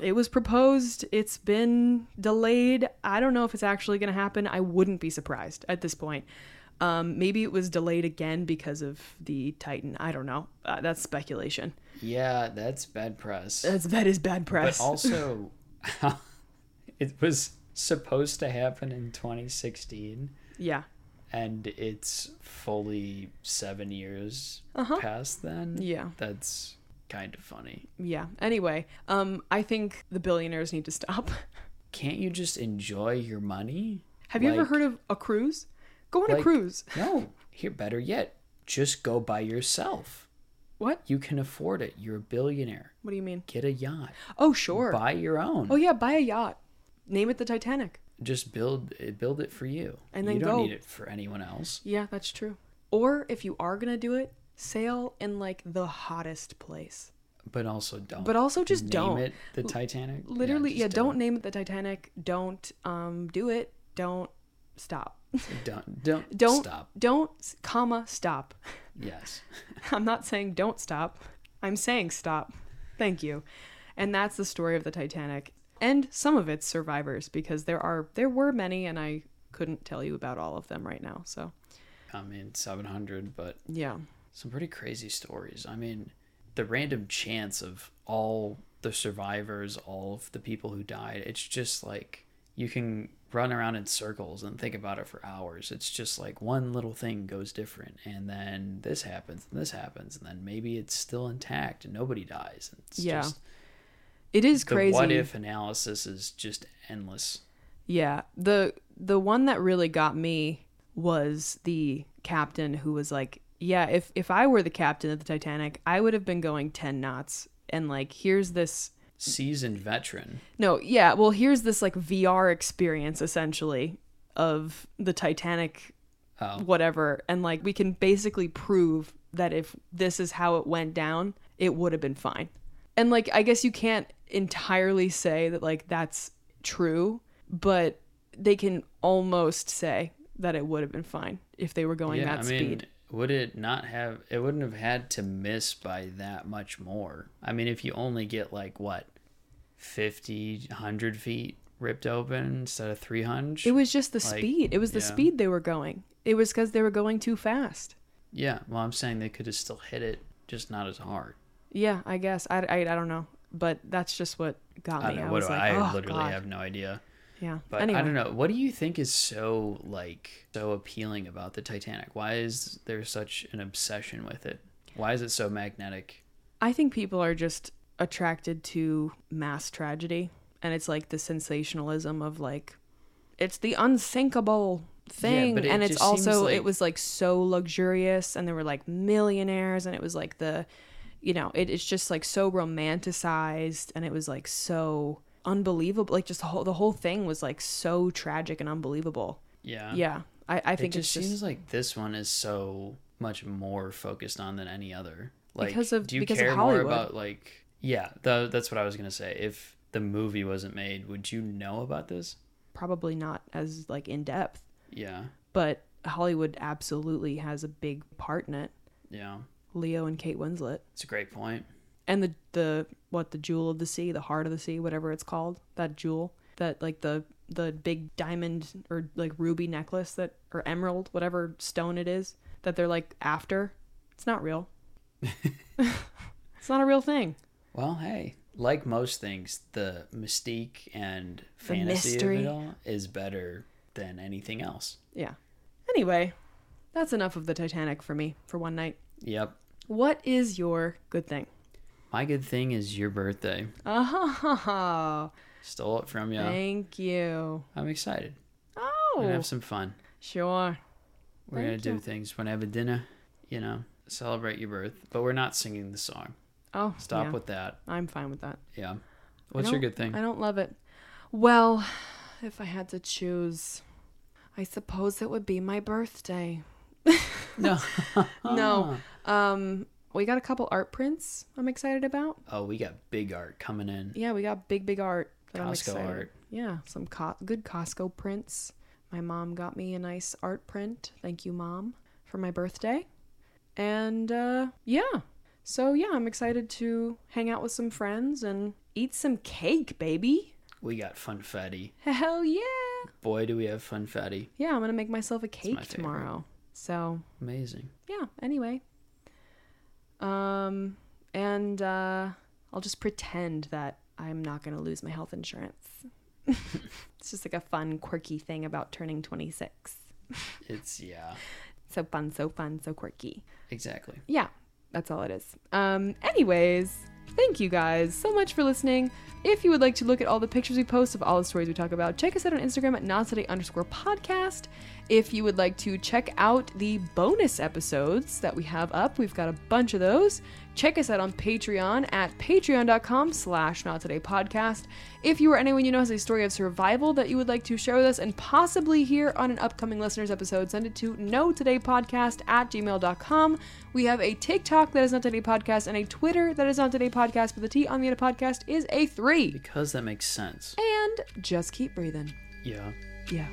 it was proposed. It's been delayed. I don't know if it's actually going to happen. I wouldn't be surprised at this point. Um, maybe it was delayed again because of the Titan. I don't know. Uh, that's speculation. Yeah, that's bad press. That's that is bad press. But also, it was supposed to happen in 2016, yeah, and it's fully seven years Uh-huh. past then. yeah, That's kind of funny. yeah. Anyway, um, I think the billionaires need to stop. Can't you just enjoy your money? Have you ever heard of a cruise? Go on a cruise. No, here, better yet, just go by yourself. What? You can afford it. You're a billionaire. What do you mean? Get a yacht. Oh, sure. Buy your own. Oh yeah, buy a yacht. Name it the Titanic. Just build it, build it for you. And then you don't go. need it for anyone else. Yeah, that's true. Or if you are gonna do it, sail in like the hottest place. But also don't. But also just name don't. it the Titanic. Literally, yeah, just don't name it the Titanic. Don't um do it. Don't stop. Don't don't Don't stop. Don't comma stop. Yes. I'm not saying don't stop. I'm saying stop. Thank you. And that's the story of the Titanic and some of its survivors because there are there were many and I couldn't tell you about all of them right now. So, I mean, 700, but yeah. some pretty crazy stories. I mean, the random chance of all the survivors, all of the people who died, it's just like you can run around in circles and think about it for hours. It's just like one little thing goes different, and then this happens, and this happens, and then maybe it's still intact and nobody dies. It's Yeah. just It is the crazy. what if analysis is just endless. Yeah. The the one that really got me was the captain who was like, "Yeah, if if I were the captain of the Titanic, I would have been going 10 knots and like here's this Seasoned veteran. No, yeah, well, here's this like VR experience essentially of the Titanic Oh, whatever and like we can basically prove that if this is how it went down, it would have been fine. And like I guess you can't entirely say that like that's true, but they can almost say that it would have been fine if they were going yeah. that I mean, speed. Would it not have? It wouldn't have had to miss by that much more. I mean, if you only get like what, 50, 100 feet ripped open instead of three hundred. It was just the like, speed. It was the yeah. speed they were going. It was cuz they were going too fast. Yeah. Well, I'm saying they could have still hit it, just not as hard. Yeah, I guess. I, I, I don't know. But that's just what got me. I. I was like, I, oh, literally God. have no idea. Yeah. But anyway, I don't know. What do you think is so like so appealing about the Titanic? Why is there such an obsession with it? Why is it so magnetic? I think people are just attracted to mass tragedy. And it's like the sensationalism of like, it's the unsinkable thing. but it and it's also, like- it was like so luxurious. And there were like millionaires. And it was like the, you know, it, it's just like so romanticized. And it was like so unbelievable. Like just the whole, the whole thing was like so tragic and unbelievable. Yeah. Yeah. I, I It think just it's just. seems like this one is so much more focused on than any other. Like, Because of- do you because of care more about like? Yeah, tha- that's what I was gonna say. If the movie wasn't made, would you know about this? probably not as like in depth, Yeah, but Hollywood absolutely has a big part in it. yeah, Leo and Kate Winslet, it's a great point. And the the what the jewel of the sea, the heart of the sea, whatever it's called, that jewel, that like the the big diamond or like ruby necklace that or emerald, whatever stone it is that they're like after. It's not real. it's not a real thing. Well, hey, like most things, the mystique and The fantasy mystery. of it all is better than anything else. Yeah. Anyway, that's enough of the Titanic for me for one night. Yep. What is your good thing? My good thing is your birthday. Oh, Stole it from you. thank you. I'm excited. We're gonna Oh, have some fun. sure. We're gonna Thank do you. things. We're gonna have a dinner. You know, celebrate your birth. But we're not singing the song. Oh, Stop yeah, with that. I'm fine with that. Yeah. What's your good thing? I don't love it. Well, if I had to choose, I suppose it would be my birthday. No. No. Um, we got a couple art prints I'm excited about. Oh, we got big art coming in. Yeah, we got big, big art. That I'm Costco excited. art. Yeah, some co- good Costco prints. My mom got me a nice art print. Thank you, mom, for my birthday. And uh, yeah, so yeah, I'm excited to hang out with some friends and eat some cake, baby. We got funfetti. Hell yeah! Boy, do we have funfetti. Yeah, I'm gonna make myself a cake tomorrow. So Amazing. yeah. Anyway, um, and uh, I'll just pretend that I'm not gonna lose my health insurance. it's just like a fun, quirky thing about turning 26. It's yeah, So fun, so fun, so quirky. exactly. Yeah, that's all it is. Um, anyways, Thank you guys so much for listening. If you would like to look at all the pictures we post of all the stories we talk about, check us out on Instagram at not today underscore podcast. If you would like to check out the bonus episodes that we have up, we've got a bunch of those. Check us out on Patreon at patreon.com slash not today podcast. If you or anyone you know has a story of survival that you would like to share with us and possibly hear on an upcoming listeners episode, send it to no today podcast at gmail.com. We have a TikTok that is not today podcast and a Twitter that is not today podcast, but the T on the end of podcast is a three. Because that makes sense. And just keep breathing. Yeah. Yeah.